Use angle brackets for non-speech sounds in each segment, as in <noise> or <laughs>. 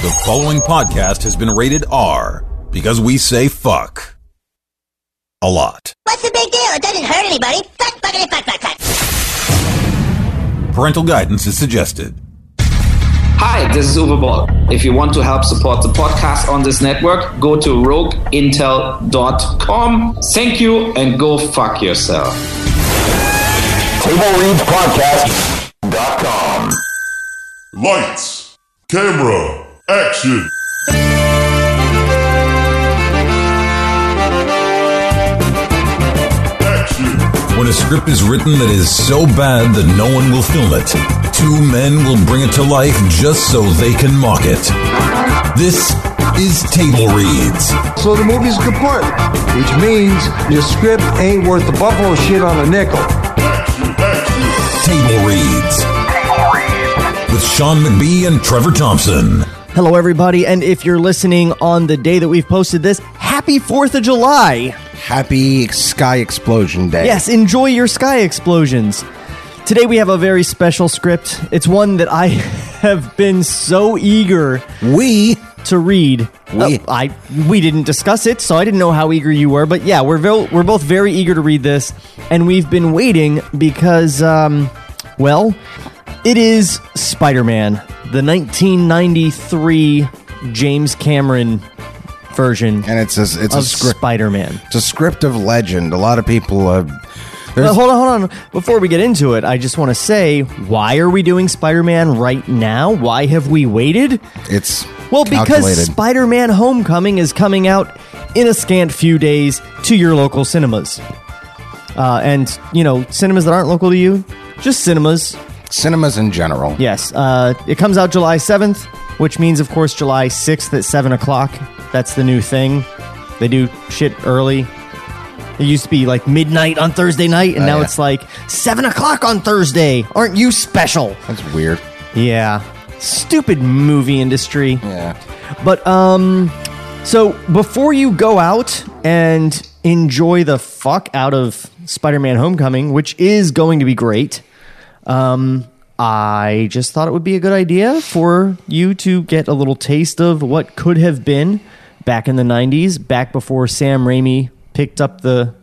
The following podcast has been rated R because we say fuck a lot. What's the big deal? It doesn't hurt anybody. Fuck, fuckity, fuck, fuck, fuck. Parental guidance is suggested. Hi, this is Uwe Boll. If you want to help support the podcast on this network, go to rogueintel.com. Thank you and go fuck yourself. TableReadsPodcast.com. Lights, camera, action. Action. When a script is written that is so bad that no one will film it, two men will bring it to life just so they can mock it. This is Table Reads. So the movie's kaput, which means your script ain't worth the buffalo shit on a nickel. Action, action. Table Reads. With Sean McBee and Trevor Thompson. Hello, everybody, and if you're listening on the day that we've posted this, happy 4th of July! Happy Sky Explosion Day. Yes, enjoy your sky explosions. Today we have a very special script. It's one that I <laughs> have been so eager We to read. We- Uh, I we didn't discuss it, so I didn't know how eager you were. But yeah, we're vo- we're both very eager to read this, and we've been waiting because, um, well, it is Spider-Man, the 1993 James Cameron version and it's a it's a of script. Spider-Man. It's a script of legend. A lot of people have. Well, hold on, hold on. Before we get into it, I just want to say, why are we doing Spider-Man right now? Why have we waited? it's Well, because calculated. Spider-Man Homecoming is coming out in a scant few days to your local cinemas. Uh, and, you know, cinemas that aren't local to you, just cinemas. Cinemas in general. Yes. Uh, it comes out July 7th, which means, of course, July 6th at 7 o'clock. That's the new thing. They do shit early. It used to be like midnight on Thursday night, and Oh, now yeah. it's like 7 o'clock on Thursday. Aren't you special? That's weird. Yeah. Stupid movie industry. Yeah. But um so before you go out and enjoy the fuck out of Spider-Man Homecoming, which is going to be great, um I just thought it would be a good idea for you to get a little taste of what could have been back in the 90s, back before Sam Raimi picked up the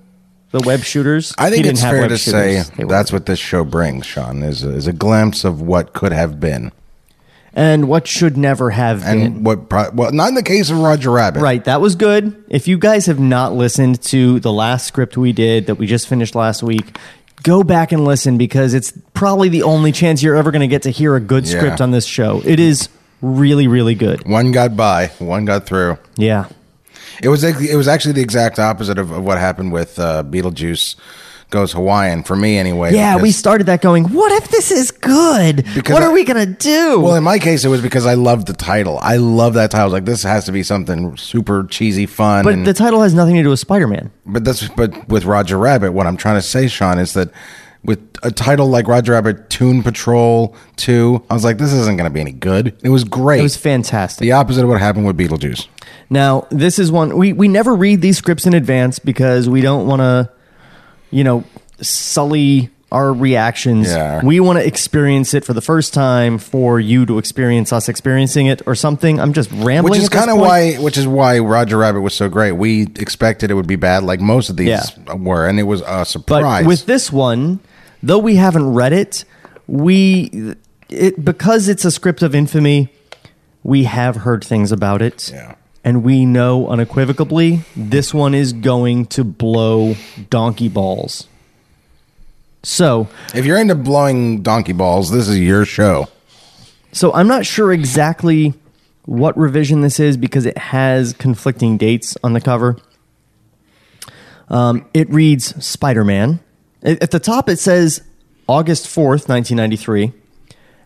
the web shooters. I think it's have fair to say shooters. That's what this show brings, Sean, is a, is a glimpse of what could have been. and what should never have And been. what, pro- well, not in the case of Roger Rabbit. Right, that was good. If you guys have not listened to the last script we did that we just finished last week, go back and listen because it's probably the only chance you're ever going to get to hear a good Yeah. script on this show. It is really, really good. One got by, one got through. Yeah. It was it was actually the exact opposite of, of what happened with uh, Beetlejuice Goes Hawaiian for me anyway. Yeah, we started that going, what if this is good? Because what I- are we going to do? Well, in my case, it was because I loved the title. I love that title. I was like, this has to be something super cheesy, fun. but and- the title has nothing to do with Spider Man. but that's but with Roger Rabbit, what I'm trying to say, Sean, is that with a title like Roger Rabbit, Toon Patrol Two, I was like, this isn't going to be any good. It was great. It was fantastic. the opposite of what happened with Beetlejuice. Now, this is one we, we never read these scripts in advance because we don't want to, you know, sully our reactions. Yeah. We want to experience it for the first time for you to experience us experiencing it or something. I'm just rambling. Which is kind of why, which is why Roger Rabbit was so great. We expected it would be bad, like most of these Yeah. were, and it was a surprise. But with this one, though we haven't read it, we it because it's a script of infamy, we have heard things about it. Yeah. And we know unequivocally this one is going to blow donkey balls. So, if you're into blowing donkey balls, this is your show. so I'm not sure exactly what revision this is because it has conflicting dates on the cover. Um, it reads Spider Man. At the top, it says August 4th, 1993.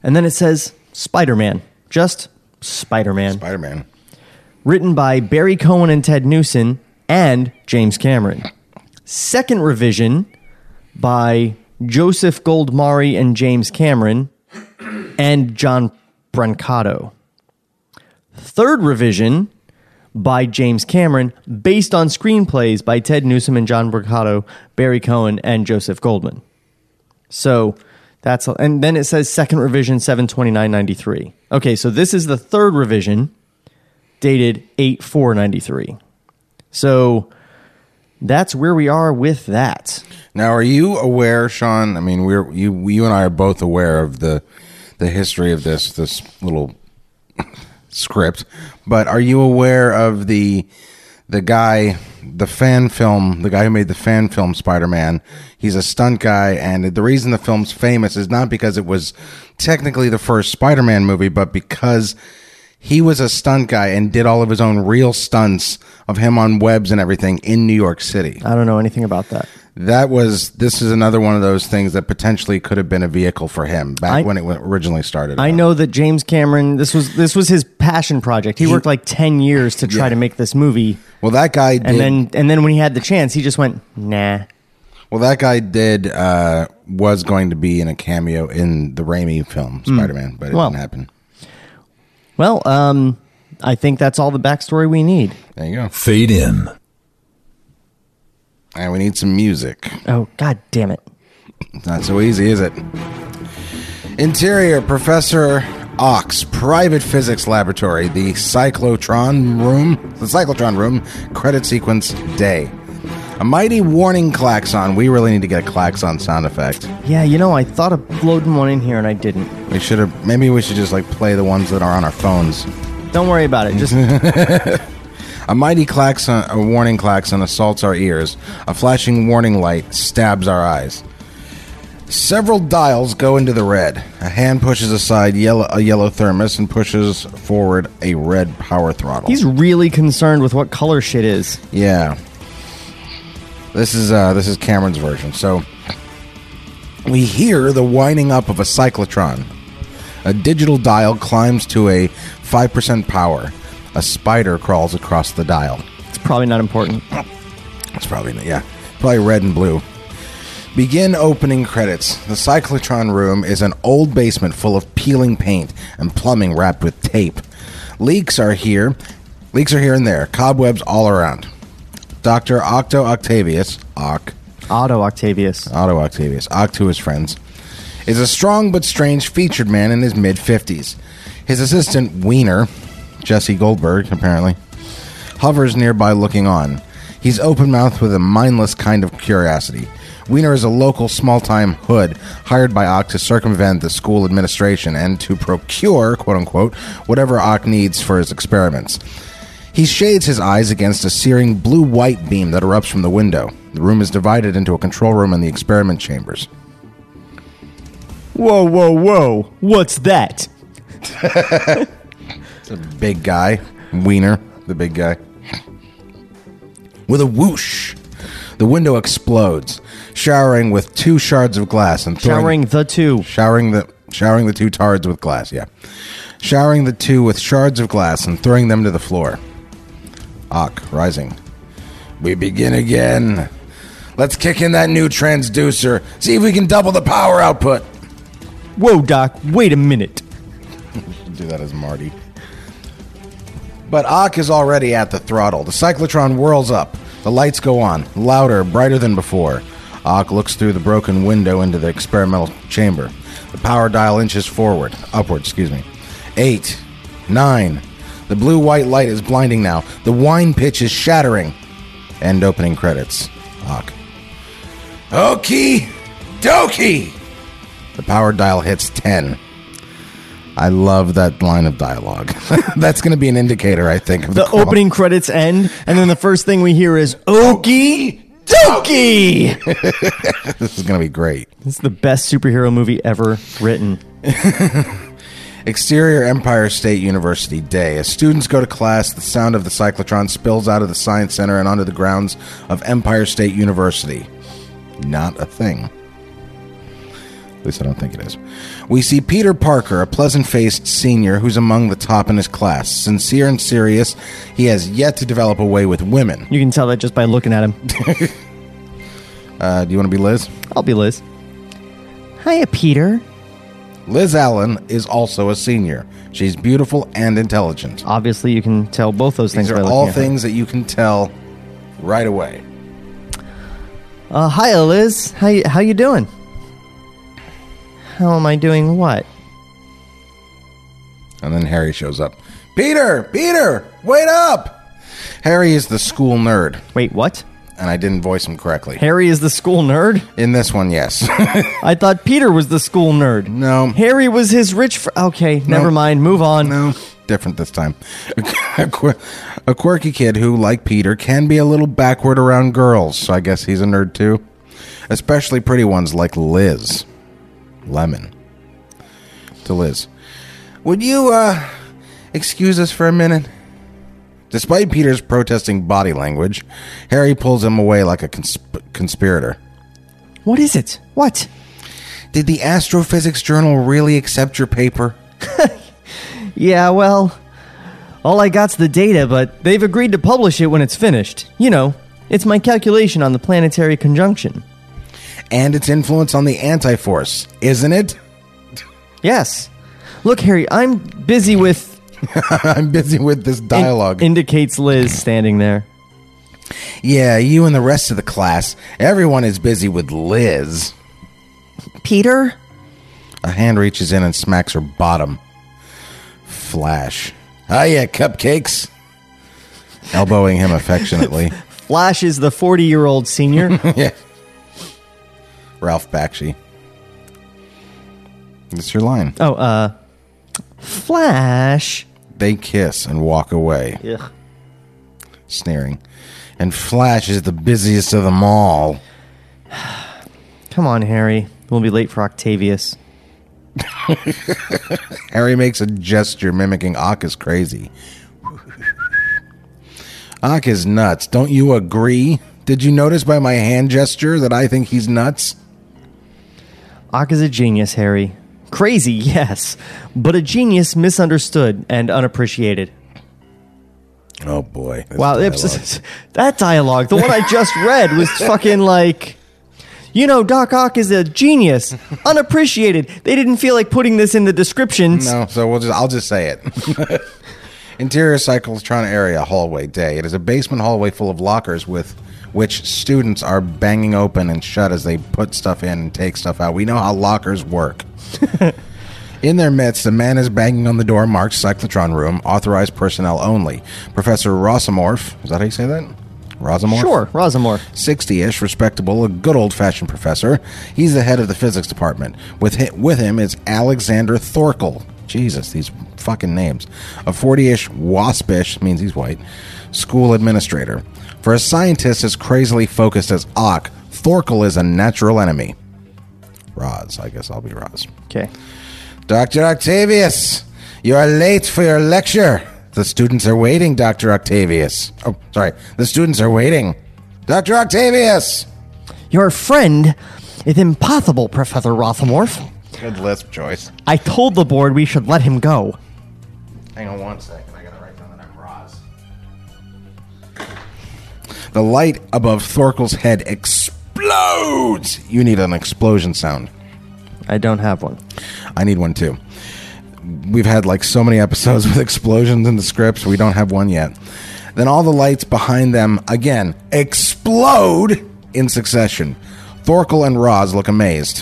And then it says Spider Man. Just Spider Man. Spider Man. Written by Barry Cohen and Ted Newsom and James Cameron. Second revision by Joseph Goldmari and James Cameron and John Brancato. Third revision by James Cameron, based on screenplays by Ted Newsom and John Brancato, Barry Cohen, and Joseph Goldman. So that's and then it says second revision 72993. Okay, so this is the third revision dated 8 4 93. So that's where we are with that. Now, are you aware, Sean? I mean, we're you you and I are both aware of the the history of this this little <laughs> script, but are you aware of the the guy, the fan film, the guy who made the fan film Spider Man? He's a stunt guy, and the reason the film's famous is not because it was technically the first Spider Man movie, but because he was a stunt guy and did all of his own real stunts of him on webs and everything in New York City. I don't know anything about that. That was this is another one of those things that potentially could have been a vehicle for him back I- when it originally started. I out. know that James Cameron this was this was his passion project. He worked like 10 years to try Yeah. to make this movie Well, that guy did. and then and then when he had the chance, he just went, "Nah." well, that guy did uh, was going to be in a cameo in the Raimi film Spider Man, but it Hmm. Well. didn't happen. Well, um I think that's all the backstory we need. There you go. Fade in. And we need some music. Oh god damn it. It's not so easy, is it? Interior Professor Ock's, private physics laboratory, the cyclotron room, the cyclotron room, credit sequence day. A mighty warning klaxon. We really need to get a klaxon sound effect. Yeah, you know, I thought of loading one in here and I didn't. We should have. Maybe we should just like play the ones that are on our phones. Don't worry about it. Just <laughs> A mighty klaxon, a warning klaxon assaults our ears. A flashing warning light stabs our eyes. Several dials go into the red. A hand pushes aside yellow, a yellow thermos and pushes forward a red power throttle. he's really concerned with what color shit is. Yeah. This is uh this is Cameron's version. So we hear the winding up of a cyclotron. A digital dial climbs to a 5% power. A spider crawls across the dial. It's probably not important. It's probably yeah, probably red and blue. Begin opening credits. The cyclotron room is an old basement full of peeling paint and plumbing wrapped with tape. Leaks are here. Leaks are here and there. Cobwebs all around. Dr. Octo Octavius, Oc, Otto Octavius. Otto Octavius, Ock to his friends, is a strong but strange featured man in his mid 50s. His assistant, Wiener, Jesse Goldberg, apparently, hovers nearby looking on. He's open mouthed with a mindless kind of curiosity. Wiener is a local small time hood hired by Ock to circumvent the school administration and to procure, quote unquote, whatever Ock needs for his experiments. He shades his eyes against a searing blue white beam that erupts from the window. The room is divided into a control room and the experiment chambers. Whoa, whoa, whoa. What's that? <laughs> it's A big guy, Wiener, the big guy. With a whoosh, the window explodes, showering with two shards of glass and throwing, Showering the two. showering the showering the two tards with glass. Yeah, showering the two with shards of glass and throwing them to the floor. Ock rising. We begin again. Let's kick in that new transducer. See if we can double the power output. Whoa, Doc, wait a minute. <laughs> do that as Marty. But Ock is already at the throttle. The cyclotron whirls up. The lights go on, louder, brighter than before. Ock looks through the broken window into the experimental chamber. The power dial inches forward, upward, excuse me. Eight, nine. The blue white light is blinding now. The whine pitch is shattering. End opening credits. Ock. Okie dokie! The power dial hits 10. I love that line of dialogue. <laughs> That's going to be an indicator, I think, of the, The opening credits end, and then the first thing we hear is Okie dokie! <laughs> This is going to be great. This is the best superhero movie ever written. <laughs> Exterior Empire State University Day. As students go to class, the sound of the cyclotron spills out of the Science Center and onto the grounds of Empire State University. Not a thing. At least I don't think it is. We see Peter Parker, a pleasant faced senior who's among the top in his class. Sincere and serious, he has yet to develop a way with women. You can tell that just by looking at him. <laughs> Uh, do you want to be Liz? I'll be Liz. Hiya, Peter. Liz Allen is also a senior. She's beautiful and intelligent. Obviously, you can tell both those things These are all things that you can tell right away. Uh, hiya, Liz. How you, how you doing? How am I doing what? And then Harry shows up. Peter! Peter! Wait up! Harry is the school nerd, Wait, what? And I didn't voice him correctly. Harry is the school nerd? In this one, yes. <laughs> I thought Peter was the school nerd. no. Harry was his rich fr- Okay, never mind. Move on. No, different this time. a quirky kid who, like Peter, can be a little backward around girls, so I guess he's a nerd too. Especially pretty ones like Liz. Lemon. To Liz. Would you, uh, excuse us for a minute? Despite Peter's protesting body language, Harry pulls him away like a consp- conspirator. What is it? What? Did the Astrophysics Journal really accept your paper? <laughs> Yeah, well, all I got's the data, but they've agreed to publish it when it's finished. You know, it's my calculation on the planetary conjunction. And its influence on the anti force, isn't it? Yes. Look, Harry, I'm busy with. <laughs> I'm busy with this dialogue. indicates Liz standing there. yeah, you and the rest of the class. Everyone is busy with Liz. Peter? A hand reaches in and smacks her bottom. Flash. Hiya, cupcakes. Elbowing him affectionately. <laughs> Flash is the 40 year old senior. <laughs> yeah. Ralph Bakshi. That's your line. oh, uh. Flash. They kiss and walk away, Ugh. sneering. And Flash is the busiest of them all. <sighs> Come on, Harry. We'll be late for Octavius. <laughs> Harry makes a gesture mimicking Ock is crazy. <laughs> Ock is nuts. Don't you agree? Did you notice by my hand gesture that I think he's nuts? Ock is a genius, Harry. Crazy, yes, but a genius misunderstood and unappreciated. Oh boy. Wow, dialogue. that dialogue, the one I just <laughs> read, was fucking like, you know, Doc Ock is a genius, unappreciated. They didn't feel like putting this in the descriptions. No, so we'll just I'll just say it. <laughs> Interior Cyclotron area hallway day. It is a basement hallway full of lockers with which students are banging open and shut as they put stuff in and take stuff out. We know how lockers work. <laughs> In their midst, a man is banging on the door marked Cyclotron Room, authorized personnel only. Professor Rosamorph, is that how you say that? Rosamorph? Sure, Rosamore. 60 ish, respectable, a good old fashioned professor. He's the head of the physics department. With, hi- with him is Alexander Thorkel. Jesus, these fucking names. A 40 ish, waspish, means he's white, school administrator. For a scientist as crazily focused as Ock, Thorkel is a natural enemy. Roz, I guess I'll be Roz. Okay. Dr. Octavius, you are late for your lecture. The students are waiting, Dr. Octavius. Oh, sorry. The students are waiting. Dr. Octavius! Your friend is impossible, Professor Rothamorph. Good lisp choice. I told the board we should let him go. Hang on one second. I gotta write down that I'm Roz. The light above Thorkel's head explodes. You need an explosion sound. I don't have one. I need one too. We've had like so many episodes <laughs> with explosions in the scripts. We don't have one yet. Then all the lights behind them again explode in succession. Thorkel and Roz look amazed.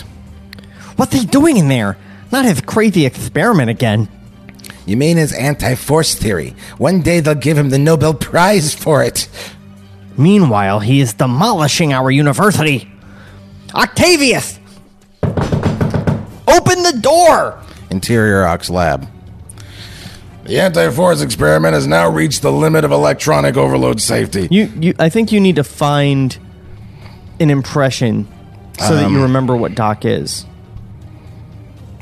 What's he doing in there? Not his crazy experiment again. You mean his anti force theory? One day they'll give him the Nobel Prize for it. Meanwhile, he is demolishing our university. Octavius! Open the door! Interior Ock's Lab. The anti force experiment has now reached the limit of electronic overload safety. You, you, I think you need to find an impression so that you um, remember what Doc is.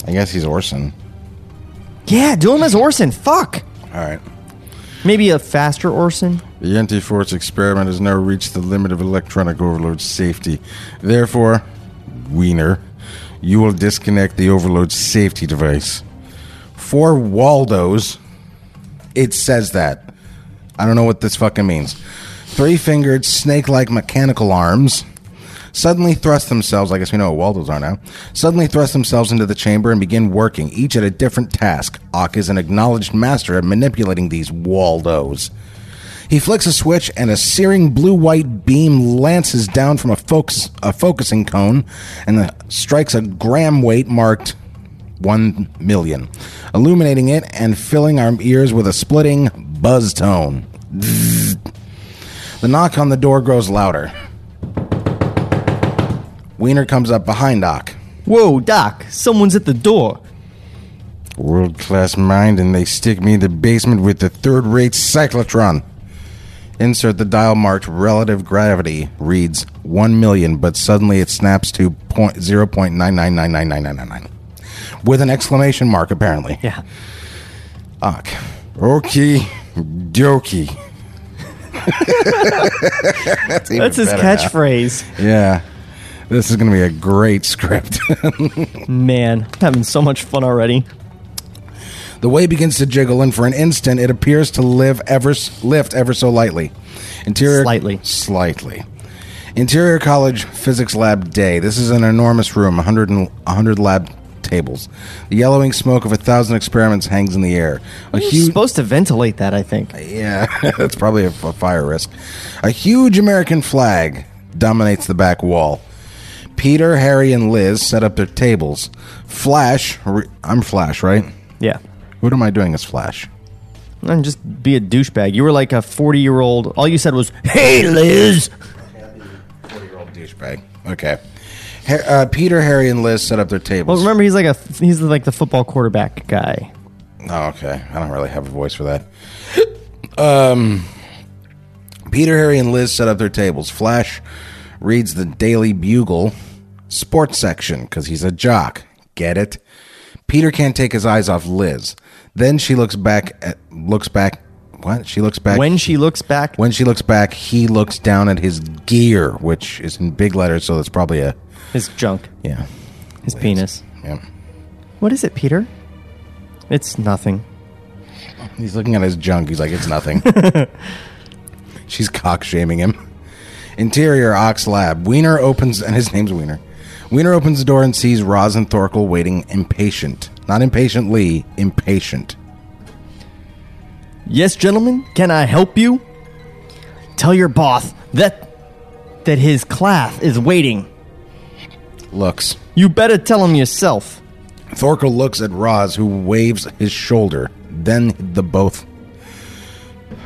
I guess he's Orson. Yeah, do him as Orson. Fuck. All right. Maybe a faster Orson. The anti force experiment has now reached the limit of electronic overload safety. Therefore, Wiener, you will disconnect the overload safety device. For Waldos, it says that. I don't know what this fucking means. Three fingered, snake like mechanical arms suddenly thrust themselves, I guess we know what Waldos are now, suddenly thrust themselves into the chamber and begin working, each at a different task. Ock is an acknowledged master at manipulating these Waldos. He flicks a switch, and a searing blue-white beam lances down from a focus a focusing cone, and the, strikes a gram weight marked 1 million, illuminating it and filling our ears with a splitting buzz tone. The knock on the door grows louder. Wiener comes up behind Doc. Whoa, Doc, someone's at the door. World class mind, and they stick me in the basement with the third rate cyclotron. Insert the dial marked relative gravity reads 1 million, but suddenly it snaps to point, 0.9999999. With an exclamation mark, apparently. Yeah. Ock. Okay, dokie. That's, <laughs> even That's his better now. catchphrase. Yeah. This is going to be a great script. <laughs> Man, I'm having so much fun already. The way begins to jiggle, and for an instant, it appears to live ever lift ever so lightly. Interior Slightly. slightly. Interior College Physics Lab Day. This is an enormous room, 100, and, 100 lab tables. The yellowing smoke of a thousand experiments hangs in the air. A You're huge, supposed to ventilate that, I think. yeah, <laughs> that's probably a, a fire risk. A huge American flag dominates the back wall. Peter, Harry, and Liz set up their tables. Flash, re- I'm Flash, right? Yeah. What am I doing as Flash? And just be a douchebag. You were like a 40 year old. All you said was, Hey, Liz! 40 year old douchebag. Okay. Uh, Peter, Harry, and Liz set up their tables. Well, remember, he's like a he's like the football quarterback guy. Oh, okay. I don't really have a voice for that. Um, Peter, Harry, and Liz set up their tables. Flash reads the Daily Bugle sports section because he's a jock. Get it? Peter can't take his eyes off Liz. Then she looks back at looks back. What? She looks back When she looks back, When she looks back, he looks down at his gear, which is in big letters, so that's probably a his junk, yeah, his penis. yeah. What is it, Peter? It's nothing. He's looking at his junk. He's like, it's nothing. <laughs> She's cock shaming him. Interior Ock's Lab. Wiener opens, and his name's Wiener. Wiener opens the door and sees Roz and Thorkel waiting impatient. Not impatiently, impatient. Yes, gentlemen, can I help you? Tell your boss that that his class is waiting. Looks. You better tell him yourself. Thorkel looks at Roz, who waves his shoulder. Then the both.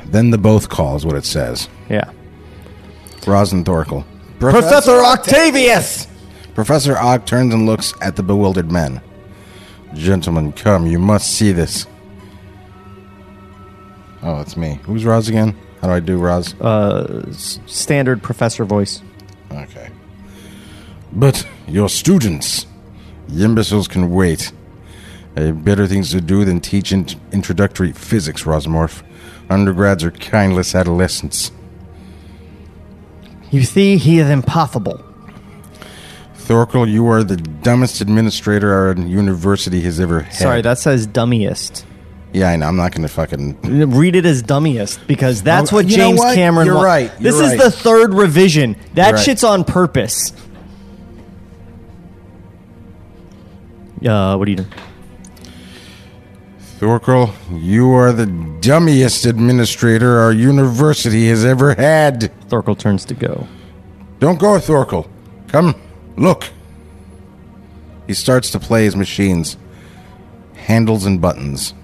Then the both calls what it says. Yeah. Roz and Thorkel. Professor Octavius! Professor Ogg turns and looks at the bewildered men. Gentlemen, come, you must see this. Oh, it's me. Who's Roz again? How do I do Roz? Uh, Standard professor voice. okay. But your students, the imbeciles can wait. I have better things to do than teach in- introductory physics, Rosmorph. Undergrads are kindless adolescents. You see, he is impossible. Thorkel, you are the dumbest administrator our university has ever had. Sorry, that says dummiest. Yeah, I know. I'm not going to fucking Read it as dummiest because that's what you know James what? Cameron. You're wa- right. This You're is right. the third revision. That right. shit's on purpose. Uh, what are you doing? Thorkel, you are the dummiest administrator our university has ever had. Thorkel turns to go. Don't go, Thorkel. Come, look. He starts to play his machines, handles and buttons.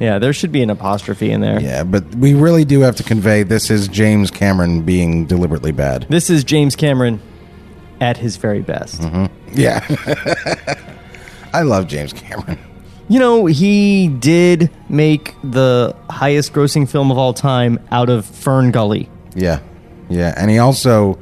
Yeah, there should be an apostrophe in there. Yeah, but we really do have to convey this is James Cameron being deliberately bad. This is James Cameron at his very best. Mm-hmm. Yeah. <laughs> I love James Cameron. You know, he did make the highest grossing film of all time out of FernGully. Yeah. Yeah. And he also,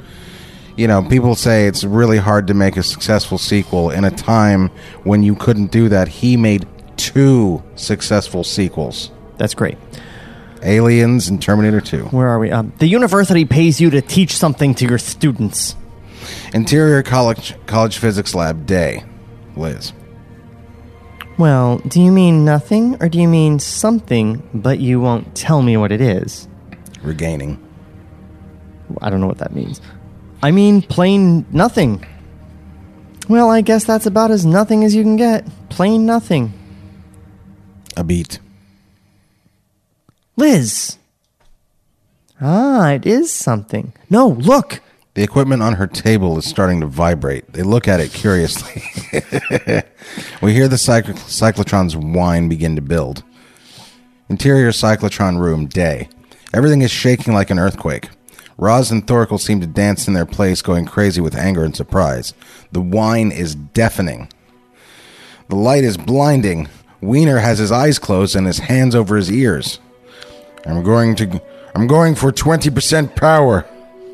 you know, people say it's really hard to make a successful sequel in a time when you couldn't do that. He made two successful sequels That's great. Aliens and Terminator 2. Where are we? Um, the university pays you to teach something to your students. Interior College, College Physics Lab Day. Liz. Well, do you mean nothing or do you mean something, but you won't tell me what it is? Regaining. I don't know what that means. I mean plain nothing. Well, I guess that's about as nothing as you can get. Plain nothing. A beat. Liz. Ah, it is something. No, look. The equipment on her table is starting to vibrate. They look at it curiously. <laughs> we hear the cycl- cyclotron's whine begin to build. Interior cyclotron room, day. Everything is shaking like an earthquake. Roz and Thorkel seem to dance in their place, going crazy with anger and surprise. The whine is deafening. The light is blinding. Wiener has his eyes closed and his hands over his ears. I'm going to. I'm going for 20% power.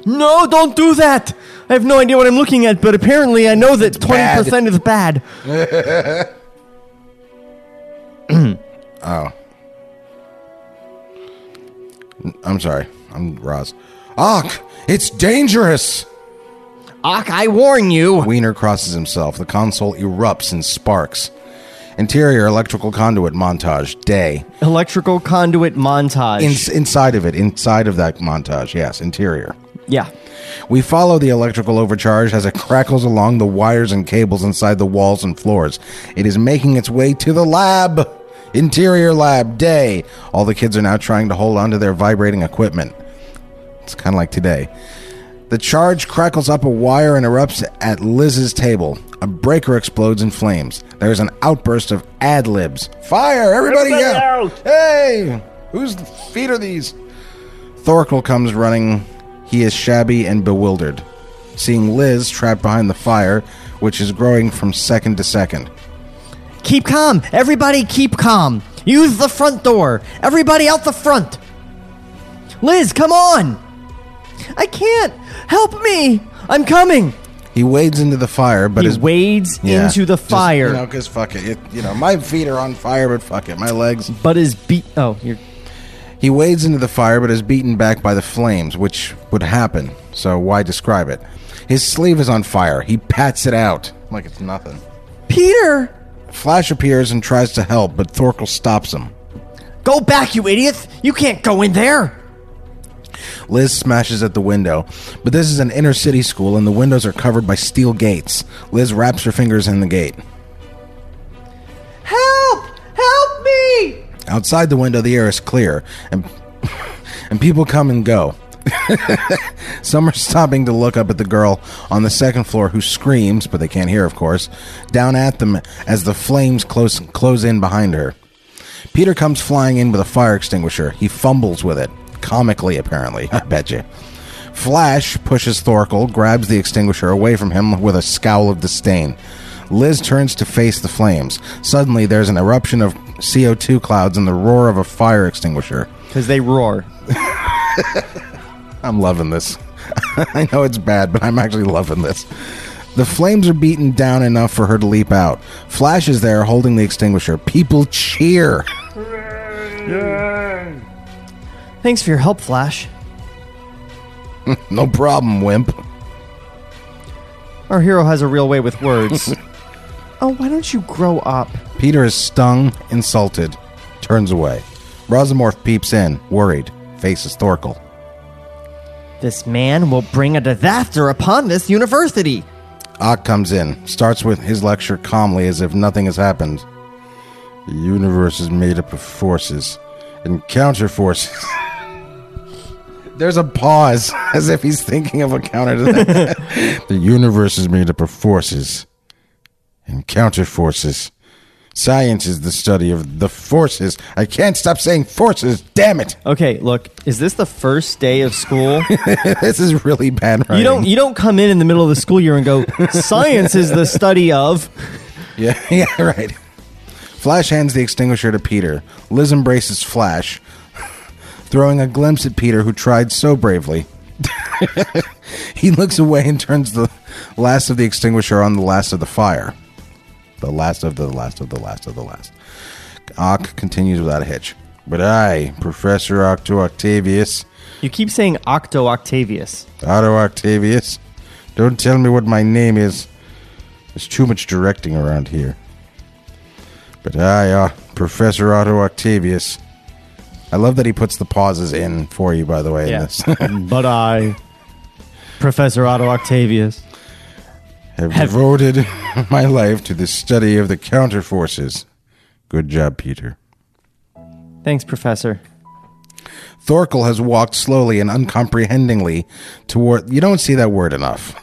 No, don't do that. I have no idea what I'm looking at, but apparently I know that 20% is bad. <laughs> Oh. I'm sorry. I'm Roz. Ak, it's dangerous! Ak, I warn you. Wiener crosses himself. The console erupts in sparks. Interior electrical conduit montage. Day. Electrical conduit montage. In, inside of it, inside of that montage, yes, interior. yeah. We follow the electrical overcharge as it crackles along the wires and cables inside the walls and floors. It is making its way to the lab. Interior lab, day. All the kids are now trying to hold onto their vibrating equipment. It's kind of like today. The charge crackles up a wire and erupts at Liz's table. A breaker explodes in flames. There's an outburst of ad libs. Fire! Everybody, yeah! Hey! Whose feet are these? Thorkel comes running. He is shabby and bewildered, seeing Liz trapped behind the fire, which is growing from second to second. Keep calm. Everybody keep calm. Use the front door. Everybody out the front. Liz, come on. I can't. Help me. I'm coming. He wades into the fire, but he his wades Yeah, into the just, fire. you know, because fuck it. it. You know, my feet are on fire, but fuck it, my legs. but his beat. Oh, you're. He wades into the fire, but is beaten back by the flames, which would happen. So why describe it? His sleeve is on fire. He pats it out like it's nothing. Peter! Flash appears and tries to help, but Thorkel stops him. Go back, you idiot! You can't go in there! Liz smashes at the window, but this is an inner city school and the windows are covered by steel gates. Liz wraps her fingers in the gate. Help! Help me! Outside the window, the air is clear, and <laughs> and people come and go. <laughs> Some are stopping to look up at the girl on the second floor who screams, but they can't hear, of course, down at them as the flames close close in behind her. Peter comes flying in with a fire extinguisher. He fumbles with it, comically, apparently. <laughs> I bet you. Flash pushes Thorkel, grabs the extinguisher away from him with a scowl of disdain. Liz turns to face the flames. Suddenly, there's an eruption of CO2 clouds and the roar of a fire extinguisher. Because they roar. <laughs> I'm loving this. <laughs> I know it's bad, but I'm actually loving this. The flames are beaten down enough for her to leap out. Flash is there holding the extinguisher. People cheer. Thanks for your help, Flash. <laughs> No problem, wimp. Our hero has a real way with words. <laughs> oh, why don't you grow up? Peter is stung, insulted, turns away. Rosamorph peeps in, worried, faces Thorkel. This man will bring a disaster upon this university. Ock comes in, starts with his lecture calmly as if nothing has happened. The universe is made up of forces and counter forces. There's a pause <laughs> as if he's thinking of a counter to that. <laughs> the universe is made up of forces and counter forces. Science is the study of the forces. I can't stop saying forces, damn it. Okay, look, is this the first day of school? <laughs> this is really bad writing. you don't you don't come in in the middle of the school year and go, "Science is the study of." Yeah, yeah, right. Flash hands the extinguisher to Peter. Liz embraces Flash, <laughs> throwing a glimpse at Peter, who tried so bravely. <laughs> he looks away and turns the last of the extinguisher on the last of the fire. The last of the last of the last of the last. Ock continues without a hitch. But I, Professor Octo Octavius, You keep saying Octo Octavius. Otto Octavius, don't tell me what my name is. There's too much directing around here. But I, uh, Professor Otto Octavius. I love that he puts the pauses in for you, by the way. In Yeah. this. <laughs> but I, Professor Otto Octavius. have, Have- devoted <laughs> my life to the study of the counter forces. Good job, Peter. Thanks, Professor. Thorkel has walked slowly and uncomprehendingly toward. You don't see that word enough.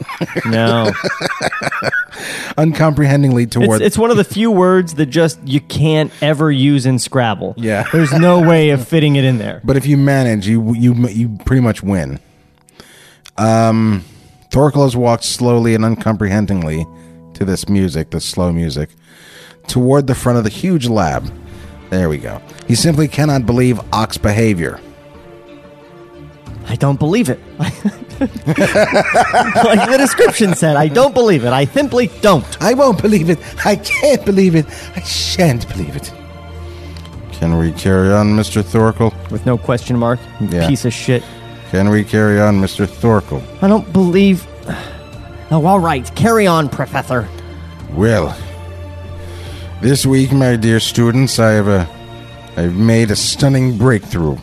No, <laughs> uncomprehendingly it's, toward. it's one of the few words that just you can't ever use in Scrabble. Yeah. <laughs> there's no way of fitting it in there. but if you manage, you you you pretty much win. Um, Thorkel has walked slowly and uncomprehendingly to this music, this slow music, toward the front of the huge lab. There we go. He simply cannot believe Ock's behavior. I don't believe it. <laughs> like the description said, I don't believe it. I simply don't. I won't believe it. I can't believe it. I shan't believe it. Can we carry on, Mr. Thorkel? With no question mark. you Yeah. Piece of shit. Can we carry on, Mr. Thorkel? I don't believe. <sighs> Oh, all right. Carry on, Professor. Well, this week, my dear students, I have a, I've made a stunning breakthrough.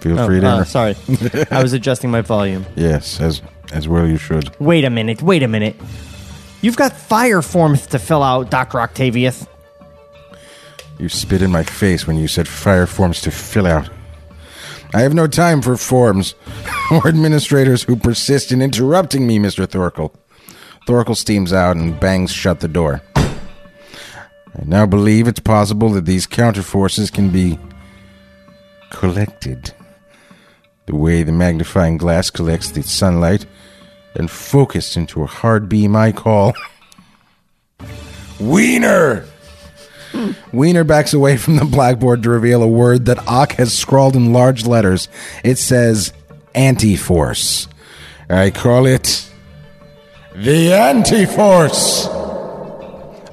Feel Oh, free to. uh, inter- sorry. <laughs> I was adjusting my volume. yes, as as well you should. Wait a minute. Wait a minute. You've got fire forms to fill out, Dr. Octavius. You spit in my face when you said fire forms to fill out. I have no time for forms <laughs> or administrators who persist in interrupting me, Mr. Thorkel. Thorkel steams out and bangs shut the door. I now believe it's possible that these counterforces can be collected. The way the magnifying glass collects the sunlight and focused into a hard beam I call Wiener! Wiener backs away from the blackboard to reveal a word that Ock has scrawled in large letters. It says anti force. I call it the anti force.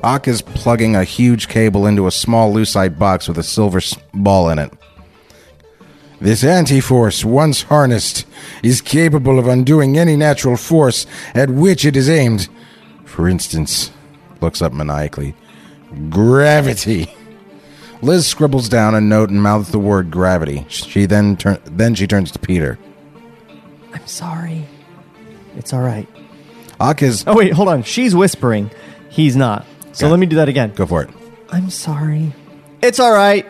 Ock is plugging a huge cable into a small lucite box with a silver ball in it. This anti force, once harnessed, is capable of undoing any natural force at which it is aimed. For instance, looks up maniacally. Gravity. Liz scribbles down a note and mouths the word gravity. She then turn, then she turns to Peter. I'm sorry. It's all right. Is Oh, wait. Hold on. She's whispering. He's not. So Yeah. let me do that again. go for it. I'm sorry. It's all right.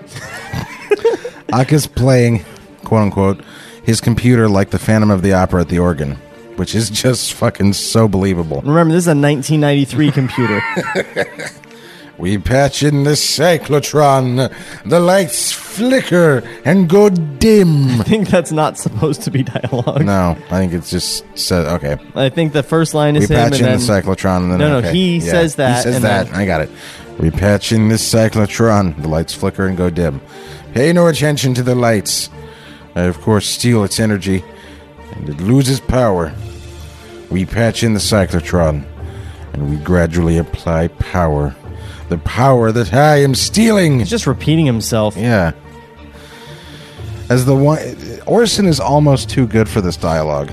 <laughs> Is playing, quote unquote, his computer like the Phantom of the Opera at the organ, which is just fucking so believable. Remember, this is a 1993 computer. <laughs> We patch in the cyclotron. The lights flicker and go dim. <laughs> I think that's not supposed to be dialogue. No, I think it's just said. Okay, I think the first line is we him, patch and in then the cyclotron. And then, No, no, okay, he yeah. says that, He says and that. then- I got it. We patch in this cyclotron. The lights flicker and go dim. Pay no attention to the lights. I, of course, steal its energy, and it loses power. We patch in the cyclotron, and we gradually apply power. The power that I am stealing. he's just repeating himself. Yeah. As the whine, Orson is almost too good for this dialogue.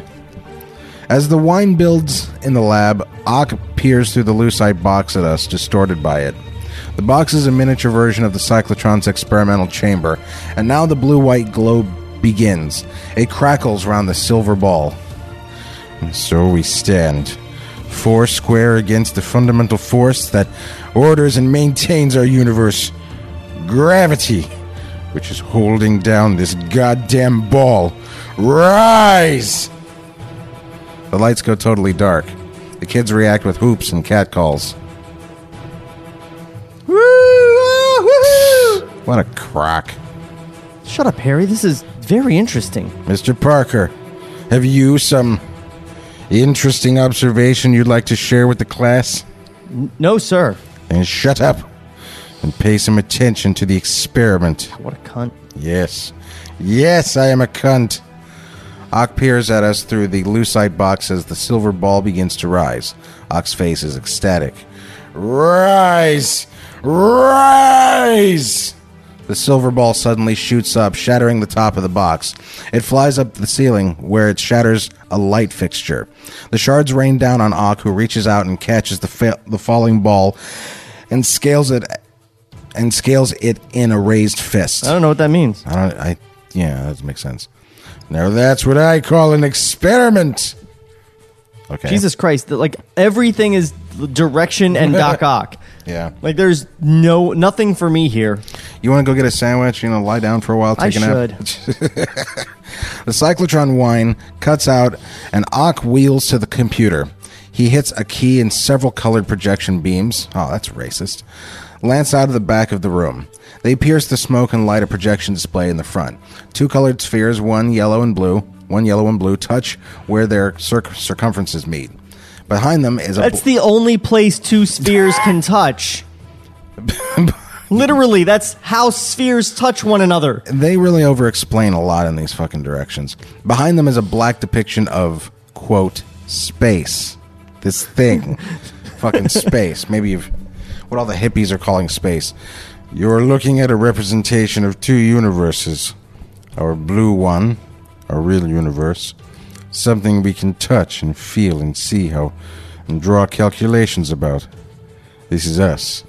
As the whine builds in the lab, Ock peers through the lucite box at us, distorted by it. The box is a miniature version of the cyclotron's experimental chamber, and now the blue-white glow begins. It crackles round the silver ball. And so we stand, four square against the fundamental force that orders and maintains our universe gravity, which is holding down this goddamn ball. Rise! The lights go totally dark. The kids react with whoops and catcalls. What a crock. Shut up, Harry. This is very interesting. Mr. Parker, have you some interesting observation you'd like to share with the class? No, sir. And shut up and pay some attention to the experiment. What a cunt. Yes. Yes, I am a cunt. Ock peers at us through the lucite box as the silver ball begins to rise. Ock's face is ecstatic. Rise! Rise! The silver ball suddenly shoots up, shattering the top of the box. It flies up the ceiling, where it shatters a light fixture. The shards rain down on Ock, who reaches out and catches the, fa- the falling ball and scales it and scales it in a raised fist. I don't know what that means. I don't. I yeah, that doesn't make sense. Now that's what I call an experiment. Okay. Jesus Christ. Like, everything is direction and Doc <laughs> Ock. Yeah. Like, there's no nothing for me here. You want to go get a sandwich? You know, lie down for a while, I take a nap. <laughs> The cyclotron whine cuts out, and Ock wheels to the computer. He hits a key in several colored projection beams. Oh, that's racist. Lance out of the back of the room. They pierce the smoke and light a projection display in the front. Two colored spheres, one yellow and blue, one yellow and blue, touch where their circ- circumferences meet. Behind them is a That's the only place two spheres can touch. <laughs> Literally, that's how spheres touch one another. they really over explain a lot in these fucking directions. Behind them is a black depiction of, quote, space. This thing. <laughs> fucking space. Maybe you've. What all the hippies are calling space. You're looking at a representation of two universes. Our blue one, our real universe. Something we can touch and feel and see how and draw calculations about. This is us.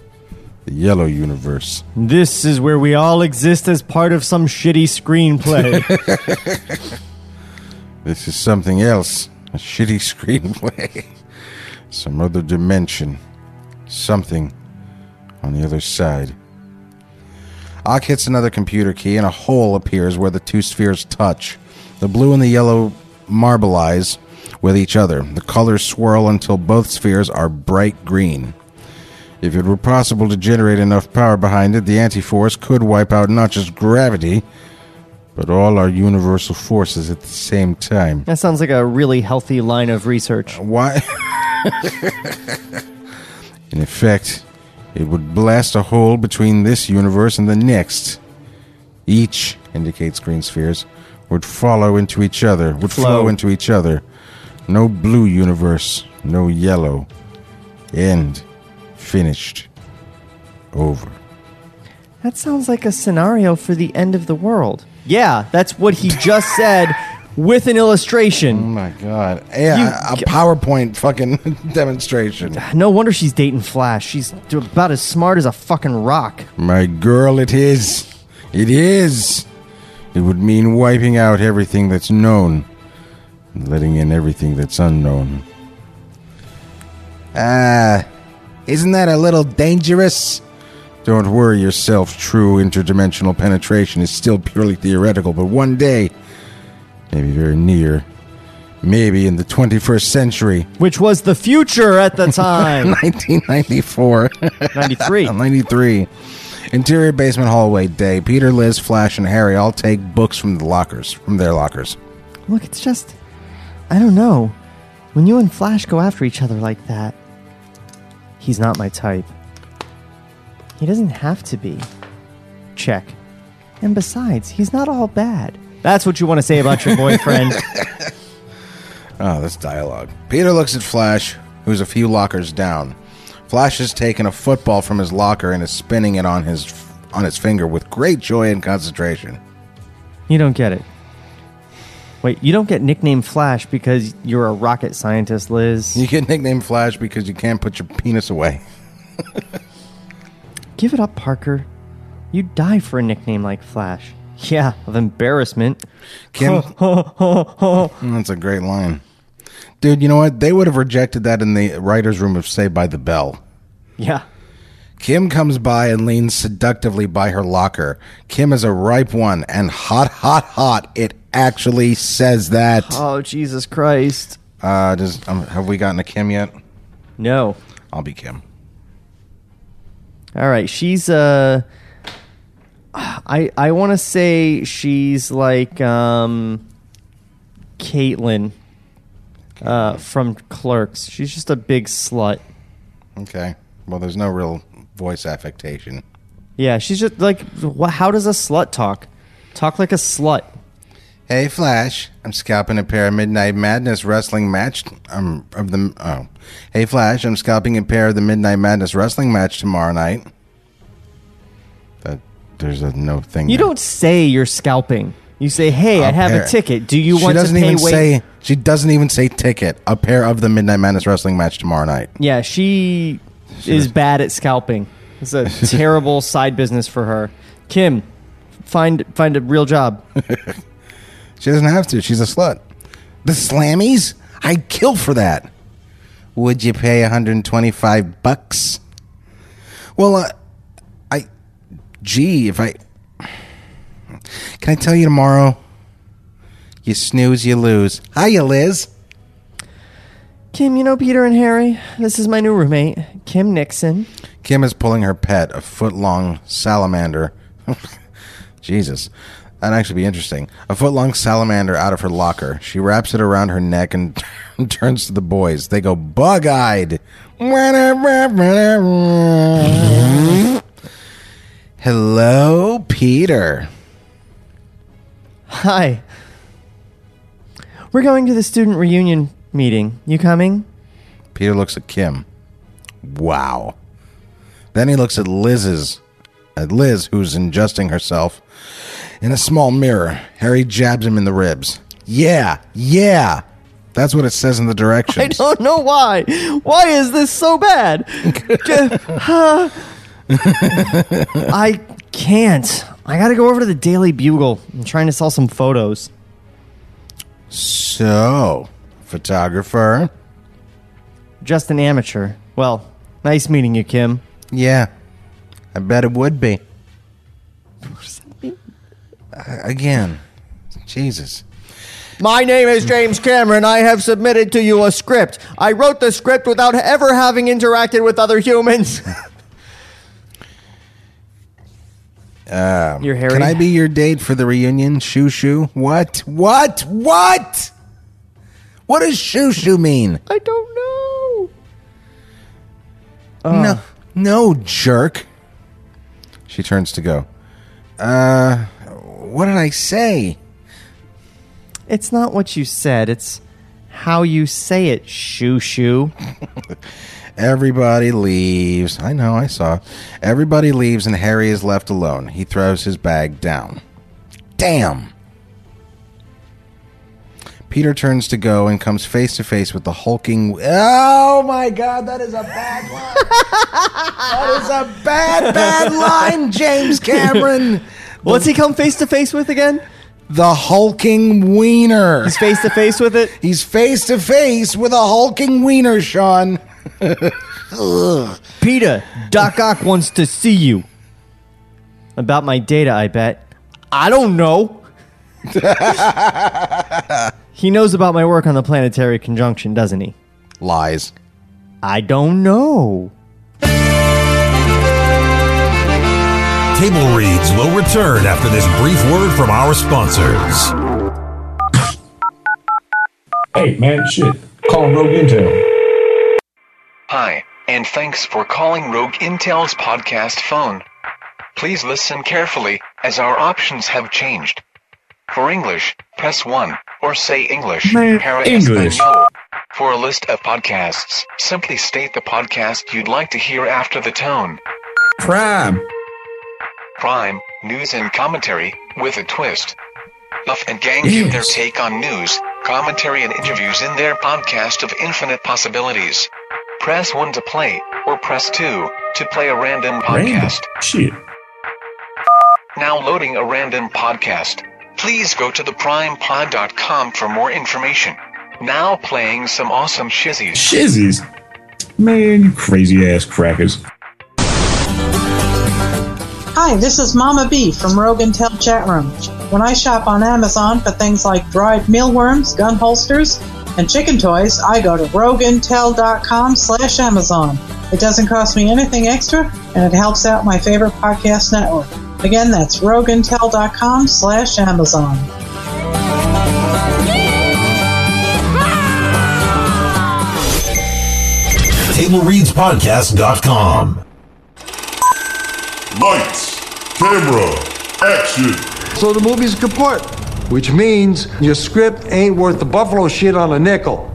The yellow universe. This is where we all exist as part of some shitty screenplay. <laughs> This is something else. A shitty <laughs> screenplay. Some other dimension. Something on the other side. Ock hits another computer key and a hole appears where the two spheres touch. The blue and the yellow marbleize with each other. The colors swirl until both spheres are bright green. If it were possible to generate enough power behind it, the anti-force could wipe out not just gravity, but all our universal forces at the same time. that sounds like a really healthy line of research. Uh, why? <laughs> In effect, it would blast a hole between this universe and the next. Each, indicates green spheres, would follow into each other, would flow, Flow. into each other. No blue universe, no yellow. End. Finished. Over. That sounds like a scenario for the end of the world. Yeah, that's what he just said with an illustration. Oh my god. Yeah, a PowerPoint fucking <laughs> demonstration. No wonder she's dating Flash. She's about as smart as a fucking rock. My girl, it is. It is. It would mean wiping out everything that's known and letting in everything that's unknown. Ah, isn't that a little dangerous? Don't worry yourself, true interdimensional penetration is still purely theoretical, but one day, maybe very near, maybe in the 21st century, Which was the future at the time. <laughs> 1994. 93. <laughs> 93. Interior basement hallway day. Peter, Liz, Flash, and Harry all take books from the lockers, from their lockers. Look, it's just. I don't know. When you and Flash go after each other like that, he's not my type. He doesn't have to be. Check. And besides, he's not all bad. That's what you want to say about your boyfriend. Oh, <laughs> this dialogue. Peter looks at Flash, who's a few lockers down. Flash has taken a football from his locker and is spinning it on his on his finger with great joy and concentration. you don't get it. Wait, you don't get nicknamed Flash because you're a rocket scientist, Liz. You get nicknamed Flash because you can't put your penis away. <laughs> Give it up, Parker. You'd die for a nickname like Flash. Yeah, of embarrassment. Kim, <laughs> mm, that's a great line, dude. You know what? They would have rejected that in the writers' room of Saved by the Bell. Yeah. Kim comes by and leans seductively by her locker. Kim is a ripe one and hot, hot, hot. It actually says that. Oh, Jesus Christ. Uh, does um, have we gotten a Kim yet? No. I'll be Kim. All right, she's uh I I want to say she's like um Caitlin uh from Clerks. She's just a big slut. Okay. Well, there's no real voice affectation. Yeah, she's just like wh- how does a slut talk? Talk like a slut. Hey, Flash. I'm scalping a pair of Midnight Madness wrestling match. Um, of the oh. Hey, Flash. I'm scalping a pair of the Midnight Madness wrestling match tomorrow night. That there's a no thing. You there. don't say you're scalping. You say, "Hey, I have pair- a ticket. Do you she want to doesn't pay even wait?" say. She doesn't even say ticket. A pair of the Midnight Madness wrestling match tomorrow night. Yeah, she is bad at scalping. It's a <laughs> terrible side business for her. Kim, find find a real job. <laughs> She doesn't have to. She's a slut. The Slammies? I'd kill for that. Would you pay 125 bucks? Well, uh, I Gee, if I. Can I tell you tomorrow? You snooze, you lose. Hiya, Liz. Kim, you know Peter and Harry? This is my new roommate, Kim Nixon. Kim is pulling her pet, a foot long salamander. <laughs> Jesus. That'd actually be interesting. A foot long salamander out of her locker. She wraps it around her neck and <laughs> turns to the boys. They go bug eyed. Hello, Peter. Hi. We're going to the student reunion meeting. You coming? Peter looks at Kim. Wow. Then he looks at Liz's at Liz, who's adjusting herself in a small mirror. Harry jabs him in the ribs. Yeah, yeah. That's what it says in the directions. <laughs> I don't know why. Why is this so bad? <laughs> Huh? I can't. I gotta go over to the Daily Bugle. I'm trying to sell some photos. So, photographer. Just an amateur. Well, nice meeting you, Kim. Yeah, I bet it would be. <laughs> Uh, again, Jesus. My name is James Cameron. I have submitted to you a script. I wrote the script without ever having interacted with other humans. <laughs> You're Harry. Can I be your date for the reunion? Shoo shoo? What? What? What? What does shoo shoo mean? I don't know. No, no, jerk. She turns to go. Uh, what did I say? It's not what you said. It's how you say it. Shoo shoo. <laughs> Everybody leaves. I know, I saw. Everybody leaves, and Harry is left alone. He throws his bag down. Damn. Peter turns to go and comes face to face with the hulking. Oh my god, that is a bad line. <laughs> that is a bad, bad line, James Cameron. <laughs> What's he come face to face with again? The hulking wiener. He's face to face with it. He's face to face with a hulking wiener, Sean. <laughs> Peter, Doc Ock wants to see you. About my data, I bet. I don't know. <laughs> he knows about my work on the planetary conjunction, doesn't he? Lies. I don't know. Table Reads will return after this brief word from our sponsors. Hey, man, shit. Call Rogue Intel. Hi, and thanks for calling Rogue Intel's podcast phone. Please listen carefully, as our options have changed. For English, press 1, or say English. Man, para English. español. For a list of podcasts, simply state the podcast you'd like to hear after the tone. Prime. Prime, news and commentary, with a twist. Huff and Gang give their take on news, commentary, and interviews in their podcast of infinite possibilities. Press 1 to play, or press 2 to play a random podcast. Random. Shit. Now loading a random podcast. Please go to theprimepod.com for more information. Now playing some awesome shizzies. Shizzies. Man, you crazy ass crackers. Hi, this is Mama B from Rogue Intel Chat Room. When I shop on Amazon for things like dried mealworms, gun holsters, and chicken toys, I go to rogueintel.com slash Amazon. It doesn't cost me anything extra, and it helps out my favorite podcast network. Again, that's rogueintel.com slash Amazon. TableReadsPodcast.com. Lights, camera, action. So the movie's a kaput, which means your script ain't worth the buffalo shit on a nickel.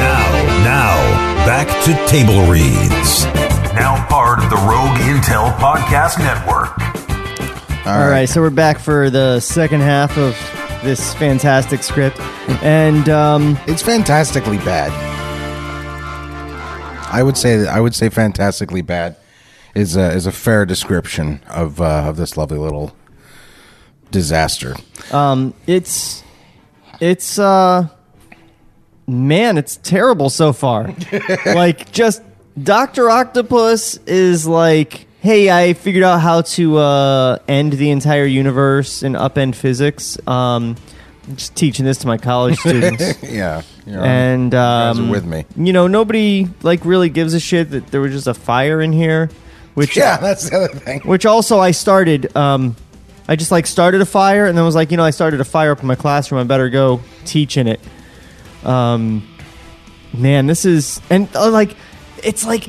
Now, now, back to Table Reads. Now part of the Rogue Intel Podcast Network. All right. so we're back for the second half of this fantastic script, <laughs> and um, It's fantastically bad. I would say I would say fantastically bad is a, is a fair description of uh, of this lovely little disaster. it's it's uh man, it's terrible so far. <laughs> like just Dr. Octopus is like hey, I figured out how to uh, end the entire universe and upend physics. Um, I'm just teaching this to my college <laughs> students. yeah. You're and um, with me. You know, nobody like really gives a shit that there was just a fire in here, which Yeah, <laughs> that's the other thing. which also I started. Um, I just like started a fire and then was like, you know, I started a fire up in my classroom. I better go teach in it. Um, man, this is and uh, like, it's like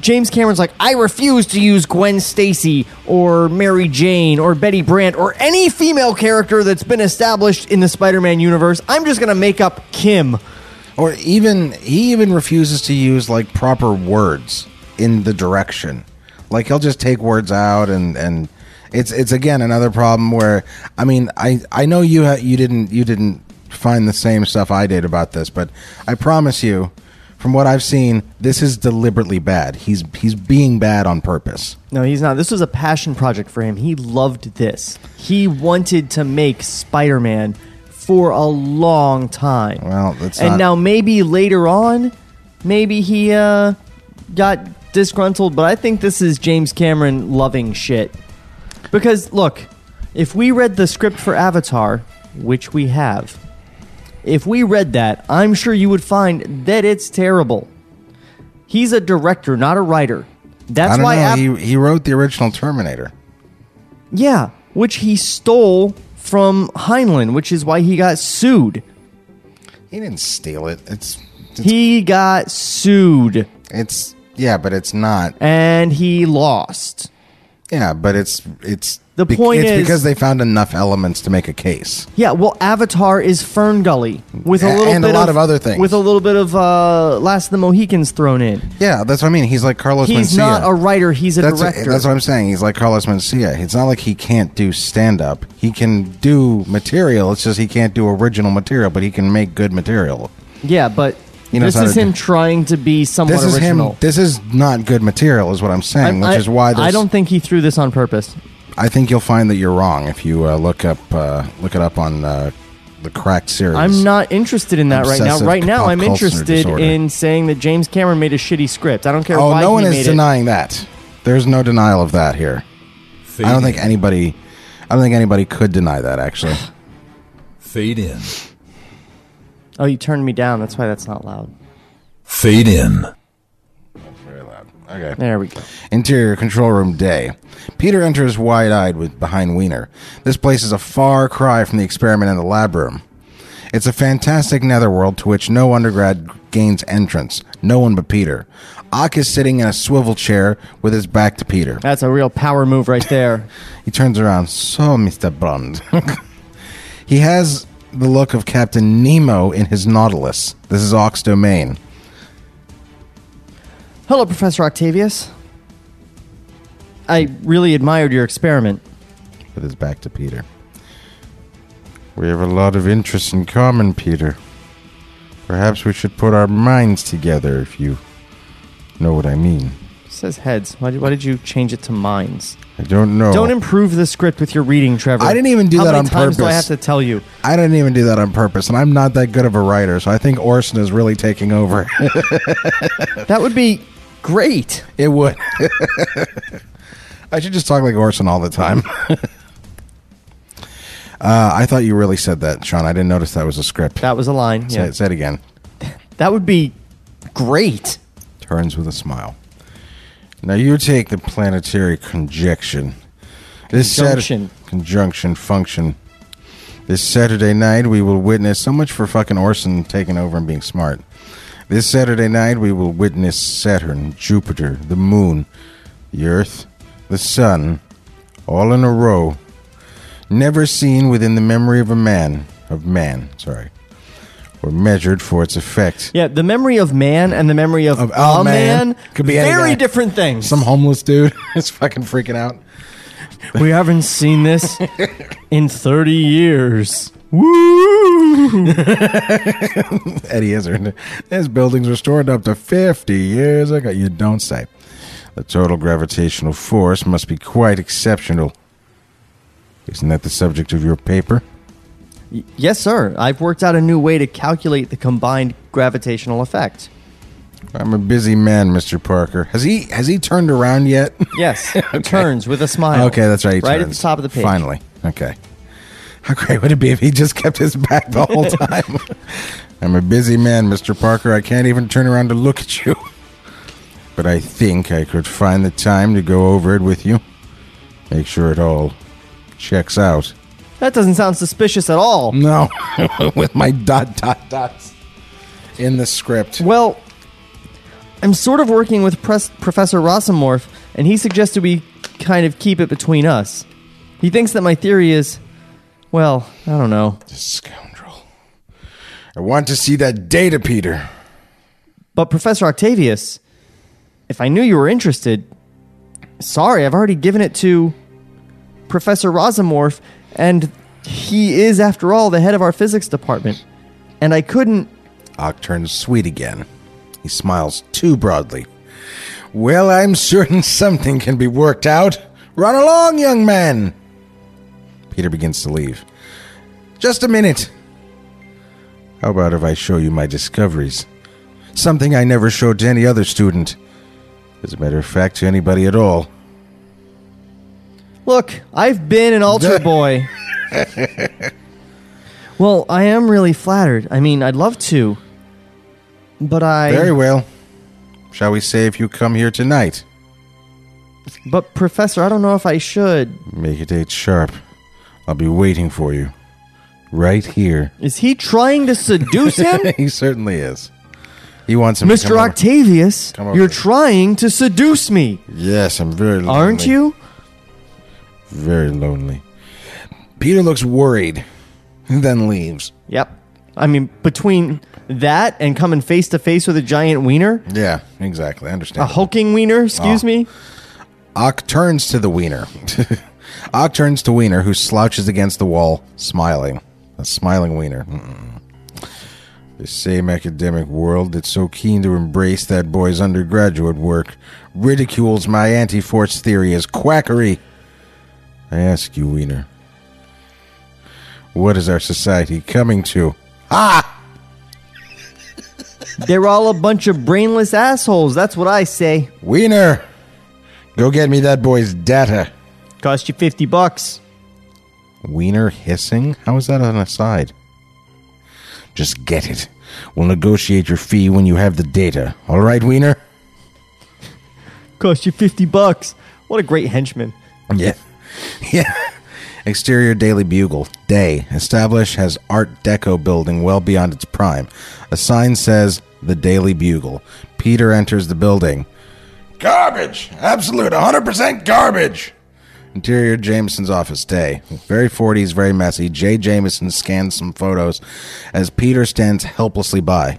James Cameron's like, I refuse to use Gwen Stacy or Mary Jane or Betty Brant or any female character that's been established in the Spider-Man universe. I'm just gonna make up Kim. Or even he even refuses to use like proper words in the direction. Like he'll just take words out and and it's it's again another problem where I mean I I know you ha- you didn't you didn't find the same stuff I did about this, but I promise you from what I've seen this is deliberately bad. He's he's being bad on purpose. No, he's not. This was a passion project for him. He loved this. He wanted to make Spider-Man for a long time. Well, that's and not- now maybe later on, maybe he uh, got disgruntled. But I think this is James Cameron loving shit. Because look, if we read the script for Avatar, which we have, if we read that, I'm sure you would find that it's terrible. He's a director, not a writer. That's why. Av- he he wrote the original Terminator. yeah, which he stole from Heinlein, which is why he got sued. He didn't steal it. It's it's, He got sued it's yeah, but it's not. and he lost. Yeah, but it's it's The bec- point it's is- because they found enough elements to make a case. Yeah, well, Avatar is FernGully with a A- little and a bit lot of other things. with a little bit of uh, Last of the Mohicans thrown in. Yeah, that's what I mean. He's like Carlos He's Mencia. not a writer; he's a that's, director. that's what I'm saying. He's like Carlos Mencia. It's not like he can't do stand up. He can do material. It's just he can't do original material, but he can make good material. yeah, but He knows this how is to him do- trying to be somewhat This is original. him. This is not good material, is what I'm saying. I- which I- is why there's- I don't think he threw this on purpose. I think you'll find that you're wrong if you uh, look up uh, look it up on uh, the cracked series. I'm not interested in that right now. Obsessive Right now, I'm compulsive interested disorder. in saying that James Cameron made a shitty script. I don't care Oh, why no he one made is it. denying that. There's no denial of that here. I don't think anybody. I don't think anybody could deny that. Actually, <sighs> Fade in. Oh, you turned me down. That's why that's not loud. Fade in. very loud. Okay. There we go. Interior control room day. Peter enters wide-eyed with behind Wiener. This place is a far cry from the experiment in the lab room. It's a fantastic netherworld to which no undergrad gains entrance. No one but Peter. Ock is sitting in a swivel chair with his back to Peter. That's a real power move right there. <laughs> He turns around. So, Mr. Bond. <laughs> he has the look of Captain Nemo in his Nautilus. This is Ock's domain. Hello, Professor Octavius. I really admired your experiment. with his back to Peter. We have a lot of interests in common, Peter. Perhaps we should put our minds together if you know what I mean. It says heads. Why did, why did you change it to minds? I don't know. Don't improve the script with your reading, Trevor. I didn't even do How that many on times do I have purpose. to tell you? I didn't even do that on purpose, and I'm not that good of a writer, so I think Orson is really taking over. <laughs> That would be great. it would. <laughs> I should just talk like Orson all the time. <laughs> uh, I thought you really said that, Sean. I didn't notice that was a script. That was a line. Say, Yeah. say it again. That would be great. turns with a smile. Now you take the planetary conjunction. This Sat- Conjunction. conjunction function. This Saturday night we will witness so much for fucking Orson taking over and being smart. This Saturday night we will witness Saturn, Jupiter, the moon, the earth, the sun, all in a row. Never seen within the memory of a man of man, sorry. Or measured for its effect. Yeah, the memory of man and the memory of, Of a man, man. Could be very different things. Some homeless dude <laughs> is fucking freaking out. <laughs> we haven't seen this <laughs> in 30 years. Woo! Eddie Izzard. His buildings were stored up to 50 years ago. You don't say. The total gravitational force must be quite exceptional. Isn't that the subject of your paper? Yes, sir. I've worked out a new way to calculate the combined gravitational effect. I'm a busy man, Mr. Parker. Has he has he turned around yet? <laughs> Yes. He turns with a smile. Okay, that's right. he Right at the top of the page. Finally. Okay. How great would it be if he just kept his back the whole <laughs> time? I'm a busy man, Mr. Parker. I can't even turn around to look at you. But I think I could find the time to go over it with you. Make sure it all checks out. That doesn't sound suspicious at all. No, <laughs> with my dot dot dots in the script. Well, I'm sort of working with Pres- Professor Rossomorph, and he suggested we kind of keep it between us. He thinks that my theory is, well, I don't know. Scoundrel. I want to see that data, Peter. But Professor Octavius, if I knew you were interested, sorry, I've already given it to Professor Rossomorph, and he is, after all, the head of our physics department. And I couldn't. Ock turns sweet again. He smiles too broadly. Well, I'm certain <laughs> something can be worked out. Run along, young man. Peter begins to leave. Just a minute. How about if I show you my discoveries? Something I never showed to any other student. As a matter of fact, to anybody at all. Look, I've been an altar <laughs> boy. well, I am really flattered. I mean, I'd love to. But I. Very well. Shall we say if you come here tonight? But, Professor, I don't know if I should. Make it eight sharp. I'll be waiting for you. Right here. Is he trying to seduce him? <laughs> he certainly is. He wants him to Mr. come over. Octavius, Come over you're here. trying to seduce me. Yes, I'm very lonely. Aren't you? Very lonely. Peter looks worried, then leaves. Yep. I mean, between that and coming face to face with a giant wiener, Yeah, exactly. I a understand. A hulking wiener, excuse Oh. me. Ock turns to the wiener. <laughs> Ock turns to Wiener, who slouches against the wall, smiling. A smiling Wiener. Mm-mm. The same academic world that's so keen to embrace that boy's undergraduate work ridicules my anti force theory as quackery. I ask you, Wiener, what is our society coming to? Ah! They're all a bunch of brainless assholes. That's what I say. Wiener, go get me that boy's data. Cost you 50 bucks. Wiener hissing? How is that an aside? Just get it. We'll negotiate your fee when you have the data. All right, Wiener? Cost you 50 bucks. What a great henchman. Yeah. <laughs> Yeah. Exterior Daily Bugle. Day. Established has Art Deco building well beyond its prime. A sign says The Daily Bugle. Peter enters the building. Garbage! Absolute 100% garbage! Interior Jameson's office. Day. Very 40s, very messy. Jay Jameson scans some photos as Peter stands helplessly by.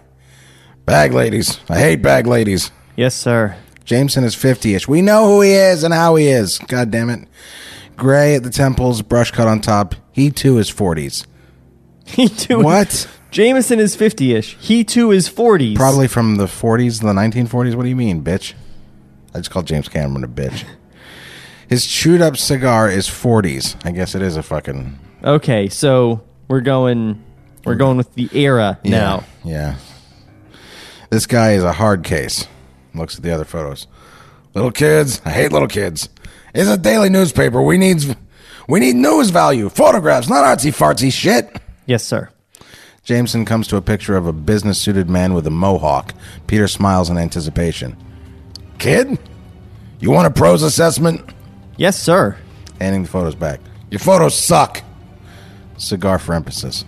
Bag ladies. I hate bag ladies. Yes, sir. Jameson is 50ish. We know who he is and how he is. God damn it. Gray at the temples, brush cut on top. He too is 40s. He too. What? Jameson is 50 ish. He too is 40s. Probably from the 40s, the 1940s. What do you mean, bitch? I just called James Cameron a bitch. His chewed up cigar is 40s. I guess it is a fucking. Okay, so we're going. We're going with the era now. Yeah. This guy is a hard case. Looks at the other photos. Little kids. I hate little kids. It's a daily newspaper. We need we need news value. Photographs, not artsy fartsy shit. Yes, sir. Jameson comes to a picture of a business suited man with a mohawk. Peter smiles in anticipation. Kid? You want a pros assessment? Yes, sir. Handing the photos back. Your photos suck. Cigar for emphasis.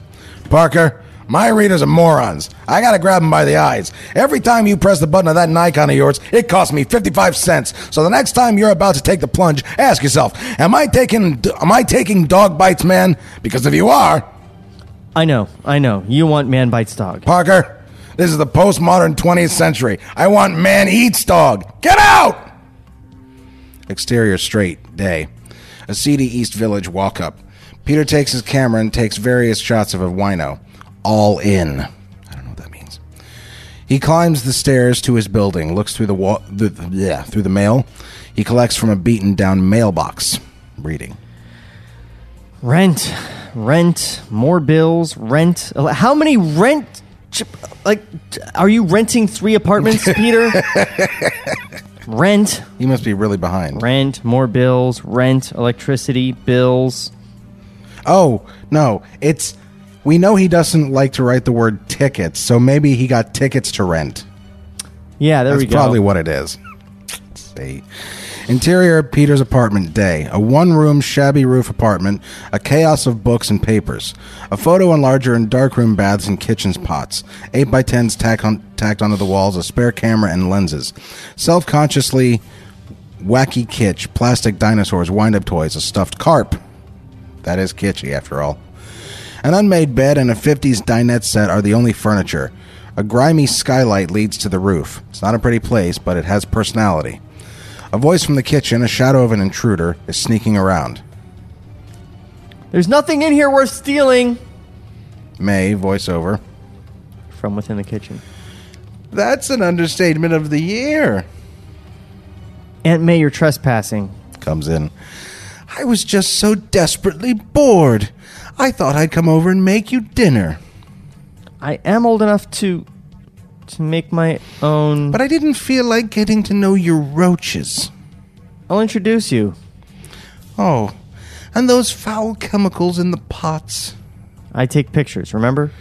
Parker, my readers are morons. I gotta grab them by the eyes. Every time you press the button of that Nikon of yours, it costs me 55 cents. So the next time you're about to take the plunge, ask yourself, am I taking am I taking dog bites, man? Because if you are, I know. I know. You want man bites dog. Parker, this is the postmodern 20th century. I want man eats dog. Get out! Exterior straight, day. A seedy East Village walk up. Peter takes his camera and takes various shots of a wino. All in. I don't know what that means. He climbs the stairs to his building, looks through the wall, the, yeah, through the mail. He collects from a beaten down mailbox. Reading. Rent, rent, more bills, rent. How many rent Like, are you renting three apartments, <laughs> Peter? rent, He must be really behind. rent, more bills, rent, electricity, bills. Oh, no. It's. We know he doesn't like to write the word tickets, so maybe he got tickets to rent. Yeah, there That's we go. probably what it is. See. Interior Peter's apartment day. A one room, shabby roof apartment, a chaos of books and papers. A photo enlarger and darkroom baths and kitchens pots. 8x10s tack on, tacked onto the walls, a spare camera and lenses. Self consciously wacky kitsch, plastic dinosaurs, wind up toys, a stuffed carp. That is kitschy, after all. An unmade bed and a 50s dinette set are the only furniture. A grimy skylight leads to the roof. It's not a pretty place, but it has personality. A voice from the kitchen, a shadow of an intruder, is sneaking around. There's nothing in here worth stealing. May, voiceover. From within the kitchen. That's an understatement of the year. Aunt May, you're trespassing. Comes in. I was just so desperately bored. I thought I'd come over and make you dinner. I am old enough to to make my own. But I didn't feel like getting to know your roaches. I'll introduce you. Oh, and those foul chemicals in the pots. I take pictures. Remember?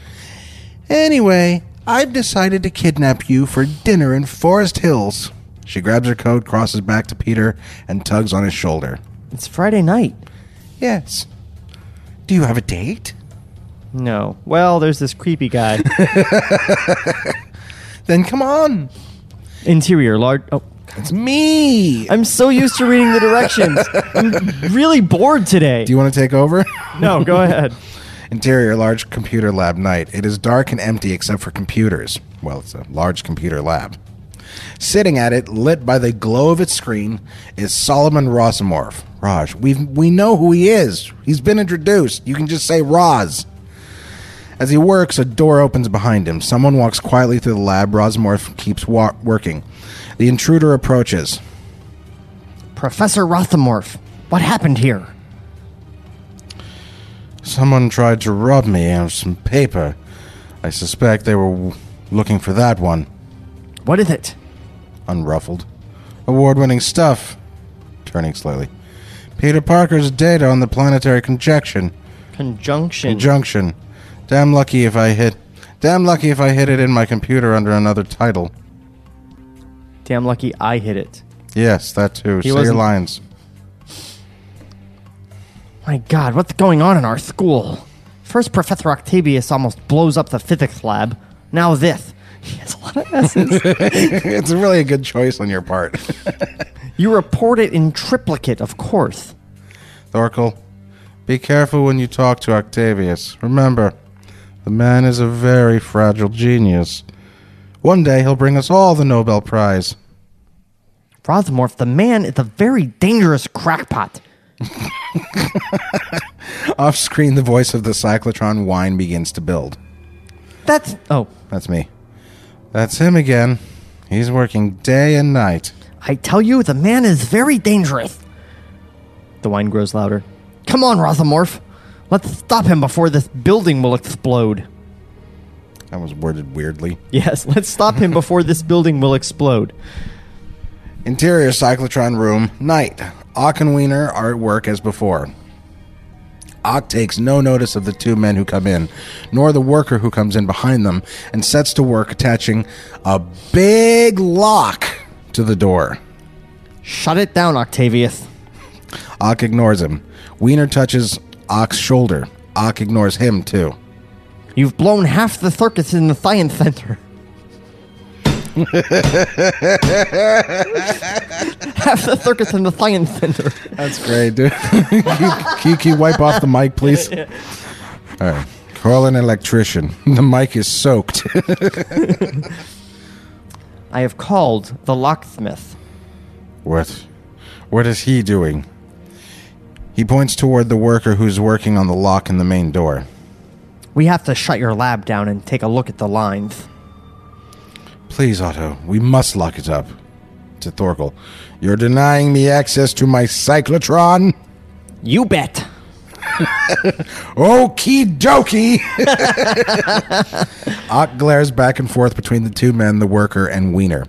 Anyway, I've decided to kidnap you for dinner in Forest Hills. She grabs her coat, crosses back to Peter, and tugs on his shoulder. It's Friday night. Yes. Do you have a date? No. Well, there's this creepy guy. <laughs> Then come on. Interior, large. Oh, It's me. I'm so used to reading the directions. I'm really bored today. Do you want to take over? no, go <laughs> ahead. Interior, large computer lab night. It is dark and empty except for computers. Well, it's a large computer lab. Sitting at it, lit by the glow of its screen, is Solomon Rosamorph. Raj, we we know who he is. He's been introduced. You can just say Roz. As he works, a door opens behind him. Someone walks quietly through the lab. Rosamorph keeps wa- working. The intruder approaches. Professor Rothamorph, what happened here? Someone tried to rob me of some paper. I suspect they were w- looking for that one. What is it? Unruffled. Award winning stuff. Turning slowly. Peter Parker's data on the planetary conjunction. Conjunction. Conjunction. Damn lucky if I hit. Damn lucky if I hit it in my computer under another title. Damn lucky I hit it. Yes, that too. He Say your wasn't- lines. My god, what's going on in our school? First, Professor Octavius almost blows up the physics lab. Now this. <laughs> He has a lot of S's. <laughs> it's really a good choice on your part. <laughs> you report it in triplicate, of course. Thorkel, be careful when you talk to Octavius. Remember, the man is a very fragile genius. One day he'll bring us all the Nobel Prize. Rosmorph, the man is a very dangerous crackpot. <laughs> Off screen, the voice of the cyclotron whine begins to build. That's. Oh, That's me. That's him again. He's working day and night. I tell you, the man is very dangerous. The whine grows louder. Come on, Rothamorph. Let's stop him before this building will explode. That was worded weirdly. Yes, <laughs> let's stop him before this building will explode. Interior cyclotron room, night. Ock and Wiener are at work as before. Ock takes no notice of the two men who come in, nor the worker who comes in behind them, and sets to work attaching a big lock to the door. Shut it down, Octavius. Ock ignores him. Wiener touches Ock's shoulder. Ock ignores him, too. You've blown half the circus in the science center. <laughs> half the circus in the science center. That's great, dude. <laughs> can, you, can you wipe off the mic, please? <laughs> All right. Call an electrician. The mic is soaked. I have called the locksmith. what? What is he doing? He points toward the worker who's working on the lock in the main door. We have to shut your lab down and take a look at the lines. Please, Otto, we must lock it up. To Thorkel, you're denying me access to my cyclotron? You bet. <laughs> Okie dokie. <laughs> Ock glares back and forth between the two men, the worker and Wiener.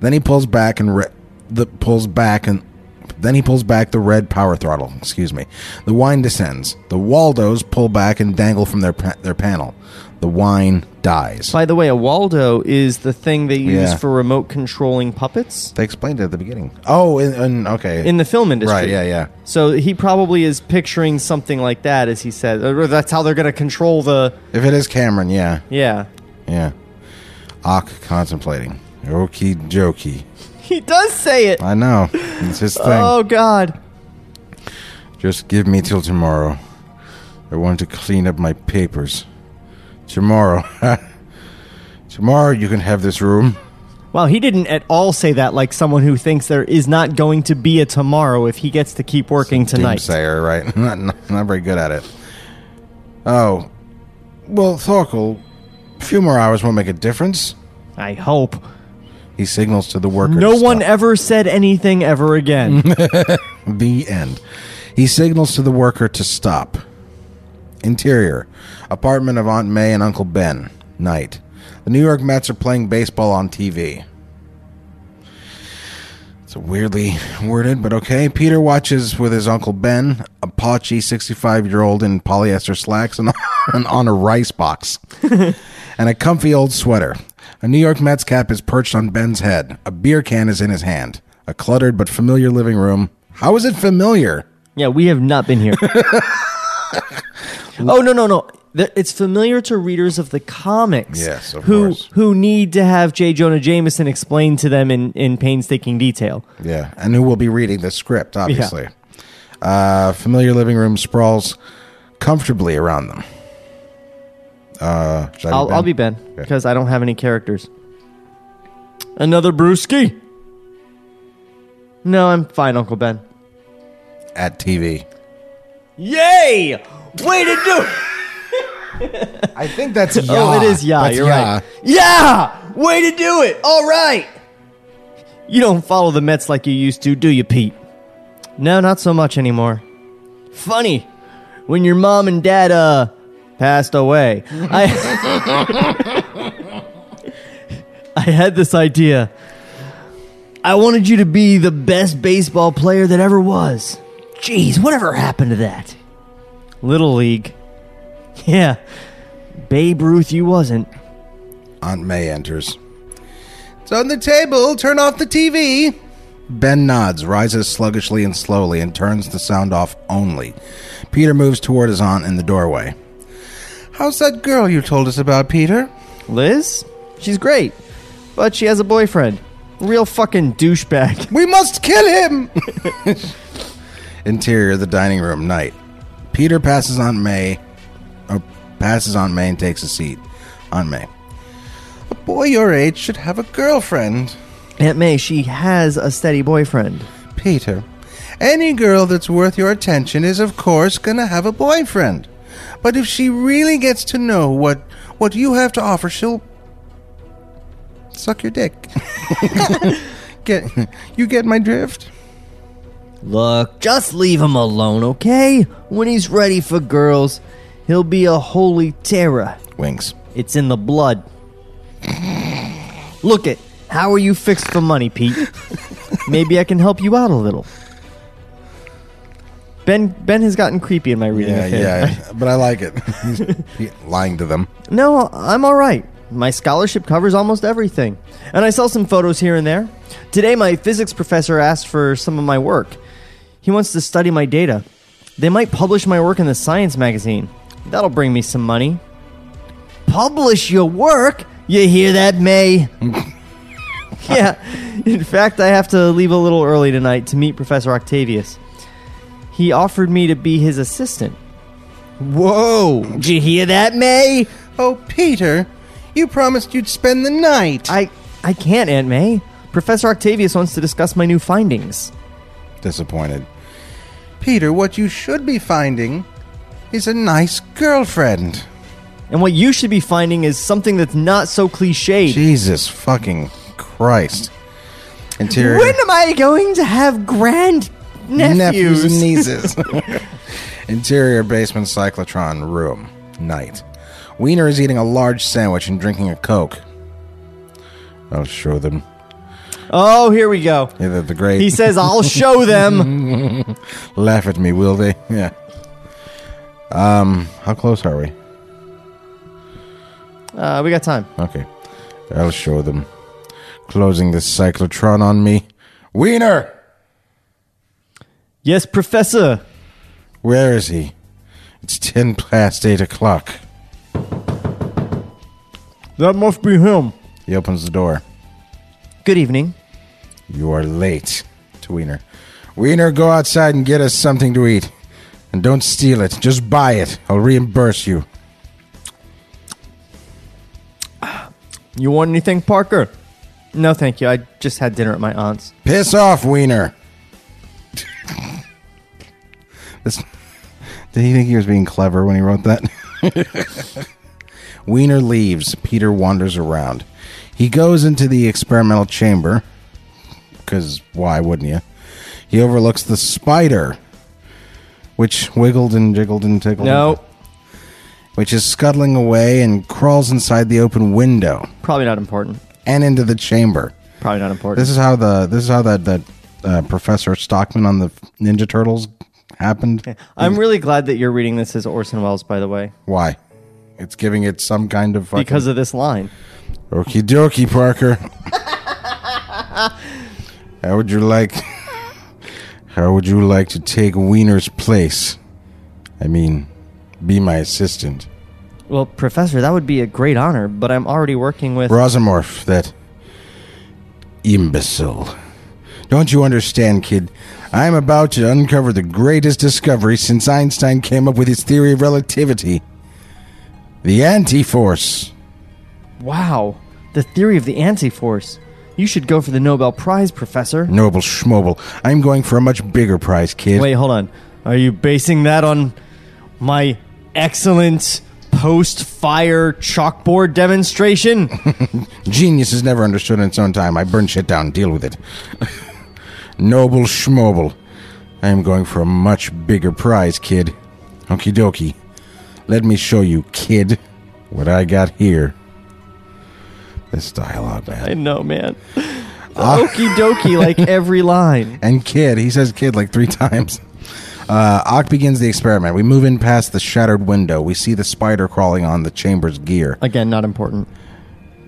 Then he pulls back and re- the pulls back and then he pulls back the red power throttle. Excuse me. The whine descends. The Waldos pull back and dangle from their pa- their panel. The whine dies. By the way, a Waldo is the thing they use Yeah. for remote controlling puppets They explained it at the beginning. Oh, in, in, okay. in the film industry. right. Yeah, yeah. So he probably is picturing something like that as he said. Or that's how they're going to control the. If it is Cameron, yeah, Yeah. yeah. Ock contemplating. Okie dokie. <laughs> He does say it. I know. It's his thing. Oh, God. Just give me till tomorrow. I want to clean up my papers. Tomorrow. <laughs> tomorrow you can have this room. Wow, he didn't at all say that like someone who thinks there is not going to be a tomorrow if he gets to keep working tonight. Doomsayer, right? <laughs> not, not, not very good at it. Oh. Well, Thorkel, a few more hours won't make a difference. I hope. He signals to the worker. No one stop. ever said anything ever again. <laughs> The end. He signals to the worker to stop. Interior. Apartment of Aunt May and Uncle Ben. Night. The New York Mets are playing baseball on TV. It's weirdly worded, but okay. Peter watches with his Uncle Ben, a pauchy 65 year old in polyester slacks and <laughs> on, on a rice box, <laughs> and a comfy old sweater. A New York Mets cap is perched on Ben's head. A beer can is in his hand. A cluttered but familiar living room. How is it familiar? yeah, we have not been here. <laughs> oh no no no! It's familiar to readers of the comics. Yes, of who course. who need to have J. Jonah Jameson explain to them in in painstaking detail. Yeah, and who will be reading the script, obviously. Uh, familiar living room sprawls comfortably around them. Uh, I I'll, I'll be Ben because I don't have any characters. Another brewski? No, I'm fine, Uncle Ben. At TV. Yay! Way to do it! I think that's <laughs> Oh, yeah. it is yeah. That's you're yeah. right. Yeah! Way to do it! All right. You don't follow the Mets like you used to, do you, Pete? No, not so much anymore. Funny, when your mom and dad uh passed away, I <laughs> I had this idea. I wanted you to be the best baseball player that ever was. Jeez, whatever happened to that? Little League. <laughs> Yeah. Babe Ruth, you wasn't. Aunt May enters. It's on the table. Turn off the TV. Ben nods, rises sluggishly and slowly, and turns the sound off only. Peter moves toward his aunt in the doorway. How's that girl you told us about, Peter? Liz? She's great. But she has a boyfriend. Real fucking douchebag. We must kill him! <laughs> Interior, of the dining room, night. Peter passes Aunt May, or passes Aunt May and takes a seat. Aunt May. A boy your age should have a girlfriend. Aunt May, she has a steady boyfriend. Peter, any girl that's worth your attention is, of course, gonna have a boyfriend. But if she really gets to know what what you have to offer, she'll suck your dick. <laughs> get you get my drift? Look, just leave him alone, okay? When he's ready for girls, he'll be a holy terror. Winks. It's in the blood. Look it. How are you fixed for money, Pete? <laughs> Maybe I can help you out a little. Ben Ben has gotten creepy in my reading. Yeah, yeah, <laughs> but I like it. He's lying to them. No, I'm all right. My scholarship covers almost everything. And I sell some photos here and there. Today, my physics professor asked for some of my work. He wants to study my data. They might publish my work in the science magazine. That'll bring me some money. Publish your work? You hear that, May? <laughs> yeah. In fact, I have to leave a little early tonight to meet Professor Octavius. He offered me to be his assistant. Whoa! Did you hear that, May? Oh, Peter, you promised you'd spend the night. I I can't, Aunt May. Professor Octavius wants to discuss my new findings. Disappointed. Peter, what you should be finding is a nice girlfriend. And what you should be finding is something that's not so cliched. Jesus fucking Christ. Interior. When am I going to have grand nephews? nephews and nieces. <laughs> <laughs> Interior basement cyclotron room. Night. Wiener is eating a large sandwich and drinking a Coke. I'll show them. Oh, here we go. Yeah, the, the great. He says, I'll show them. <laughs> Laugh at me, will they? <laughs> Yeah. Um, how close are we? Uh, we got time. Okay. I'll show them. Closing the cyclotron on me. Wiener! Yes, Professor. Where is he? It's ten past eight o'clock. That must be him. He opens the door. Good evening. You are late. To Wiener. Wiener, go outside and get us something to eat. And don't steal it. Just buy it. I'll reimburse you. You want anything, Parker? No, thank you. I just had dinner at my aunt's. Piss off, Wiener. this, did he think he was being clever when he wrote that? <laughs> Wiener leaves. Peter wanders around. He goes into the experimental chamber. Because why wouldn't you? He overlooks the spider, which wiggled and jiggled and tickled. No, Which is scuttling away and crawls inside the open window probably not important. and into the chamber. Probably not important. This is how the this is how that that uh, Professor Stockman on the Ninja Turtles happened. <laughs> I'm really glad that you're reading this as Orson Welles, by the way, Why? It's giving it some kind of fucking, because of this line. Okie dokie, Parker. <laughs> how would you like? How would you like to take Wiener's place? I mean, be my assistant. Well, Professor, that would be a great honor, but I'm already working with. Rosamorph, that imbecile. Don't you understand, kid? I'm about to uncover the greatest discovery since Einstein came up with his theory of relativity the anti force. Wow, the theory of the anti-force. You should go for the Nobel Prize, Professor. Noble schmobel. I'm going for a much bigger prize, kid. Wait, hold on. Are you basing that on my excellent post-fire chalkboard demonstration? <laughs> Genius is never understood in its own time. I burn shit down. Deal with it. <laughs> Noble schmobel. I am going for a much bigger prize, kid. Okie dokie. Let me show you, kid, what I got here. This dialogue, man. I know, man. Okie dokie, <laughs> like every line. and kid. He says kid like three <laughs> times. Uh, Ock begins the experiment. We move in past the shattered window. We see the spider crawling on the chamber's gear. Again, not important.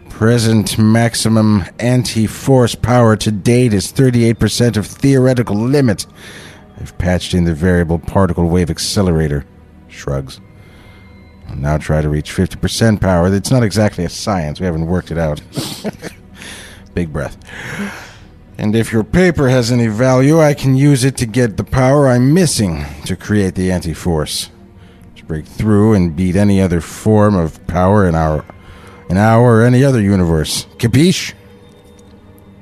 Present maximum anti force power to date is 38% of theoretical limit. I've patched in the variable particle wave accelerator. Shrugs. Now try to reach 50% power. It's not exactly a science. We haven't worked it out. <laughs> Big breath. And if your paper has any value, I can use it to get the power I'm missing to create the anti force. To break through and beat any other form of power in our in our or any other universe. Capiche?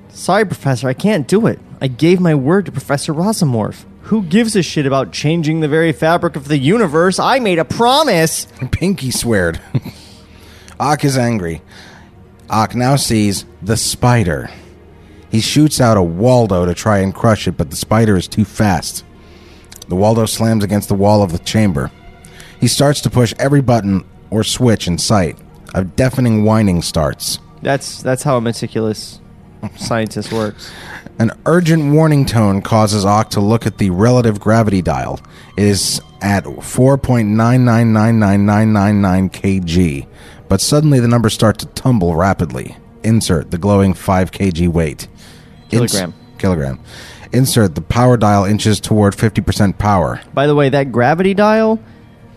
Sorry, Professor, I can't do it. I gave my word to Professor Rosamorph. Who gives a shit about changing the very fabric of the universe? I made a promise. <laughs> Pinky sweared. <laughs> Ock is angry. Ock now sees the spider. He shoots out a Waldo to try and crush it, but the spider is too fast. The Waldo slams against the wall of the chamber. He starts to push every button or switch in sight. A deafening whining starts. That's that's how a meticulous scientist works. <laughs> An urgent warning tone causes Ock to look at the relative gravity dial. It is at 4.9999999 kg, but suddenly the numbers start to tumble rapidly. Insert the glowing 5 kg weight. Ins- Kilogram. kilogram. Insert the power dial inches toward 50% power. By the way, that gravity dial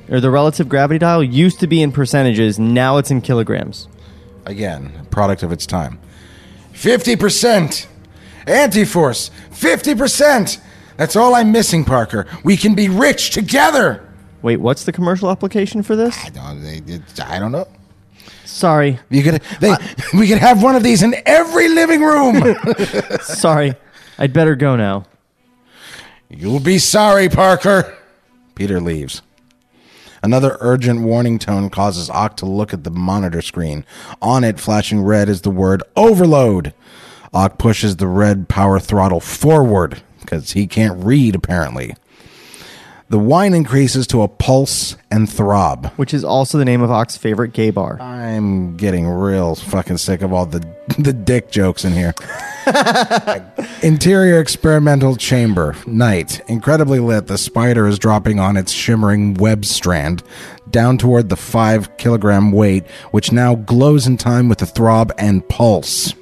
or the relative gravity dial used to be in percentages, now it's in kilograms. Again, product of its time. 50%! Anti force! 50%! That's all I'm missing, Parker. We can be rich together! Wait, what's the commercial application for this? I don't, they- I don't know. Sorry. You could, they, uh, we could have one of these in every living room. <laughs> <laughs> Sorry. I'd better go now. You'll be sorry, Parker. Peter leaves. Another urgent warning tone causes Ock to look at the monitor screen. On it, flashing red, is the word overload. Ock pushes the red power throttle forward because he can't read, apparently. The whine increases to a pulse and throb. Which is also the name of Ock's favorite gay bar. I'm getting real fucking sick of all the <laughs> the dick jokes in here. <laughs> Interior experimental chamber. Night. Incredibly lit. The spider is dropping on its shimmering web strand down toward the five kilogram weight, which now glows in time with the throb and pulse.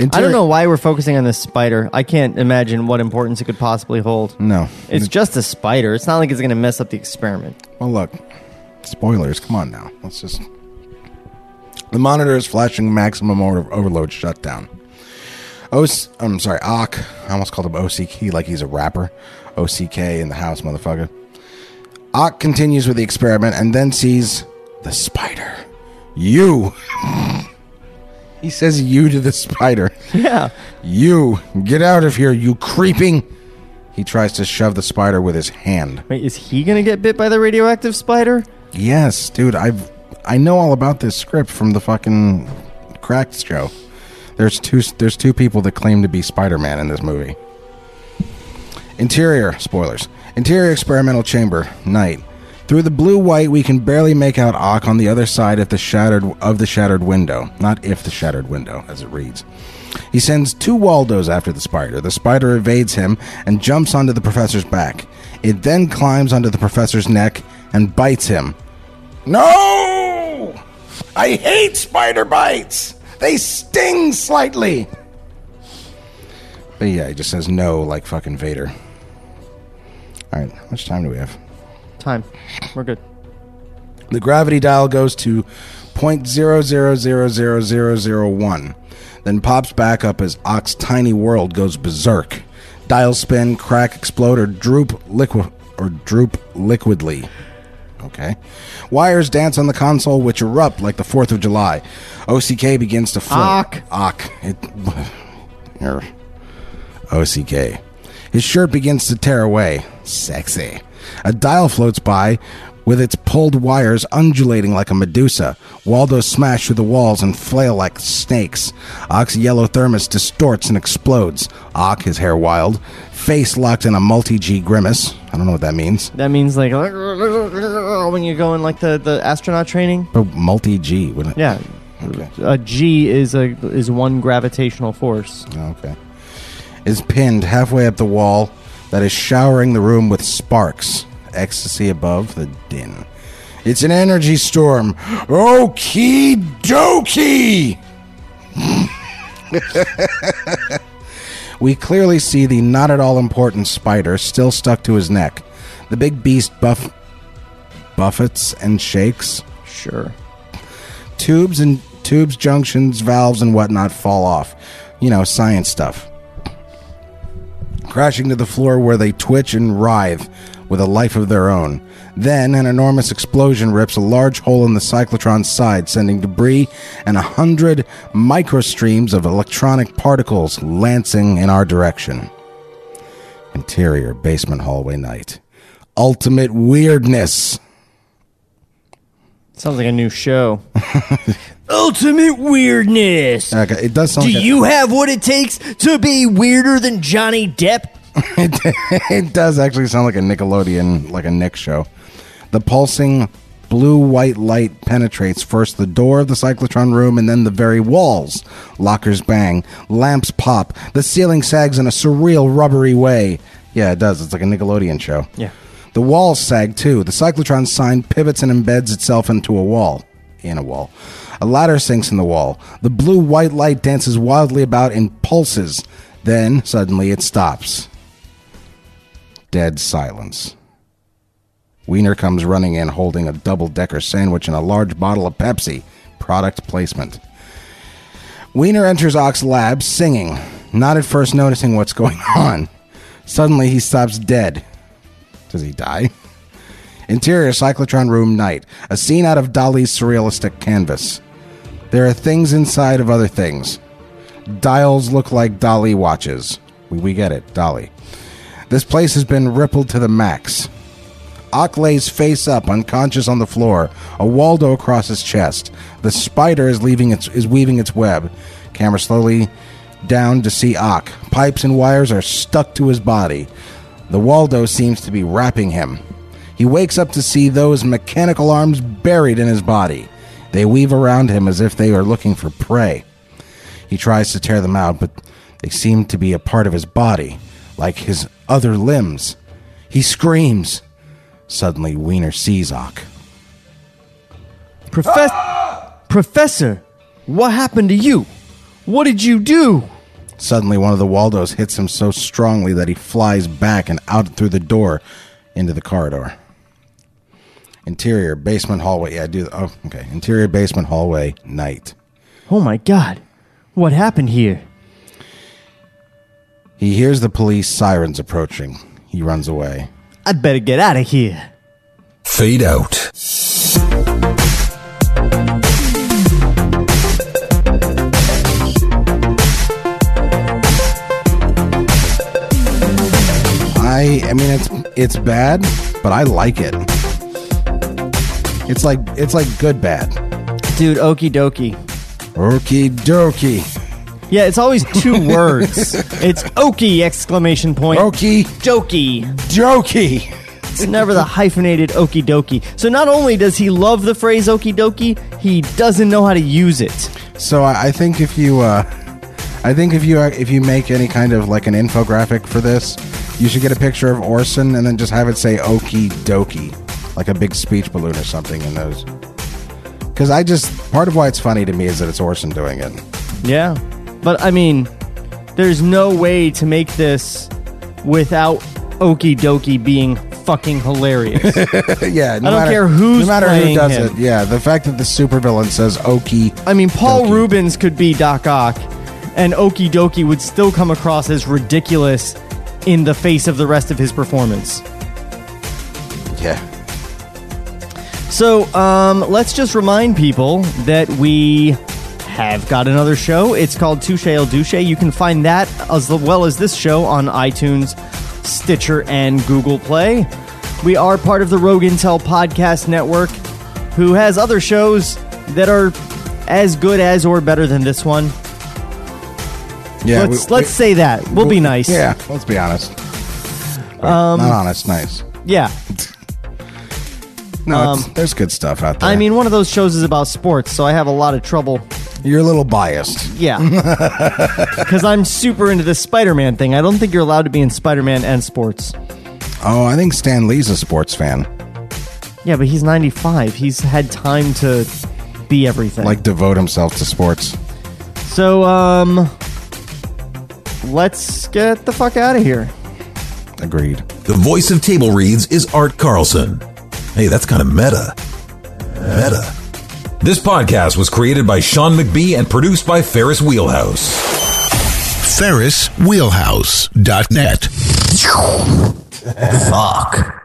I don't know why we're focusing on this spider. I can't imagine what importance it could possibly hold. No. It's just a spider. It's not like it's going to mess up the experiment. Well, look. Spoilers. Come on now. Let's just. The monitor is flashing maximum over- overload shutdown. O- I'm sorry, Ock. I almost called him OCK like he's a rapper. OCK in the house, motherfucker. Ock continues with the experiment and then sees the spider. You. <laughs> he says you to the spider. Yeah. You. Get out of here, you creeping. He tries to shove the spider with his hand. Wait, is he going to get bit by the radioactive spider? Yes, dude. I've I know all about this script from the fucking Cracked show. There's two. There's two people that claim to be Spider-Man in this movie. Interior spoilers. Interior experimental chamber. Night. Through the blue white, we can barely make out Ock on the other side of the shattered of the shattered window. Not if the shattered window, as it reads. He sends two Waldos after the spider. The spider evades him and jumps onto the professor's back. It then climbs onto the professor's neck and bites him. No! I hate spider bites! They sting slightly! But yeah, he just says no like fucking Vader. Alright, how much time do we have? Time. We're good. The gravity dial goes to 0.000001, then pops back up as Ock's tiny world goes berserk. Dial spin, crack, explode, or droop liquid or droop liquidly. Okay. Wires dance on the console, which erupt like the Fourth of July. OCK begins to float. Ock. Ock. It, <laughs> Here. OCK. His shirt begins to tear away. Sexy. A dial floats by with its pulled wires undulating like a Medusa. Waldos smash through the walls and flail like snakes. Ock's yellow thermos distorts and explodes. Ock, his hair wild, face locked in a multi G grimace. I don't know what that means. That means like when you go in like the, the astronaut training. Oh, but multi G, wouldn't it? Yeah. A G is a is one gravitational force. Okay. Is pinned halfway up the wall that is showering the room with sparks. Ecstasy above the din. It's an energy storm. Okie dokie! <laughs> we clearly see the not at all important spider still stuck to his neck. The big beast buff buffets and shakes. Sure. Tubes and tubes, junctions, valves, and whatnot fall off. You know, science stuff. Crashing to the floor where they twitch and writhe with a life of their own. Then an enormous explosion rips a large hole in the cyclotron's side, sending debris and a hundred microstreams of electronic particles lancing in our direction. Interior basement hallway night. Ultimate weirdness. Sounds like a new show. <laughs> Ultimate weirdness. Okay, it does sound Do like a- you have what it takes to be weirder than Johnny Depp? <laughs> it does actually sound like a Nickelodeon, like a Nick show. The pulsing blue white light penetrates first the door of the cyclotron room and then the very walls. Lockers bang, lamps pop, the ceiling sags in a surreal rubbery way. Yeah, it does. It's like a Nickelodeon show. Yeah. The walls sag too. The cyclotron sign pivots and embeds itself into a wall. In a wall. A ladder sinks in the wall. The blue white light dances wildly about in pulses. Then, suddenly, it stops. Dead silence. Wiener comes running in holding a double decker sandwich and a large bottle of Pepsi. Product placement. Wiener enters Ock's lab singing, not at first noticing what's <laughs> going on. Suddenly, he stops dead. Does he die? Interior cyclotron room night. A scene out of Dali's surrealistic canvas. There are things inside of other things. Dials look like Dali watches. We, we get it, Dali. This place has been rippled to the max. Ock lays face up, unconscious on the floor, a Waldo across his chest. The spider is leaving its is weaving its web. Camera slowly down to see Ock. Pipes and wires are stuck to his body. The Waldo seems to be wrapping him. He wakes up to see those mechanical arms buried in his body. They weave around him as if they are looking for prey. He tries to tear them out, but they seem to be a part of his body, like his other limbs. He screams. Suddenly, Wiener sees Ock. Professor, Professor, what happened to you? What did you do? Suddenly, one of the Waldos hits him so strongly that he flies back and out through the door into the corridor. Interior basement hallway. Yeah, I do. Oh, okay. Interior basement hallway. Night. Oh my god. What happened here? He hears the police sirens approaching. He runs away. I'd better get out of here. Fade out. I I mean it's it's bad, but I like it. It's like it's like good bad. Dude, okie dokie. Okie dokie. Yeah, it's always two <laughs> words. It's okie exclamation point. Okie Jokey. dokie. It's never the hyphenated okie dokie. So not only does he love the phrase okie dokie, he doesn't know how to use it. So I, I think if you uh I think if you uh, if you make any kind of like an infographic for this, you should get a picture of Orson and then just have it say okie dokie, like a big speech balloon or something in those. Because I just part of why it's funny to me is that it's Orson doing it. Yeah. But I mean, there's no way to make this without okie dokie being fucking hilarious. <laughs> yeah, no I don't matter- care who's no matter who does him. it. Yeah, the fact that the supervillain says okie. I mean, Paul Reubens could be Doc Ock, and Okie Dokie would still come across as ridiculous in the face of the rest of his performance. Yeah. So, um, let's just remind people that we have got another show. It's called Touche El Douche. You can find that as well as this show on iTunes, Stitcher, and Google Play. We are part of the Rogue Intel Podcast Network, who has other shows that are as good as or better than this one. Yeah, let's we- let's we- say that. We'll be nice. Yeah, let's be honest. Um, Not honest, nice. Yeah. No, Um, there's good stuff out there. I mean, one of those shows is about sports, so I have a lot of trouble. You're a little biased. Yeah. <laughs> Because I'm super into this Spider Man thing. I don't think you're allowed to be in Spider Man and sports. Oh, I think Stan Lee's a sports fan. Yeah, but he's 95. He's had time to be everything. Like devote himself to sports. so, um, let's get the fuck out of here. Agreed. The voice of Table Reads is Art Carlson. Hey, that's kind of meta. Meta. This podcast was created by Sean McBee and produced by Ferris Wheelhouse. FerrisWheelhouse.net. Fuck.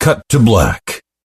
Cut to black.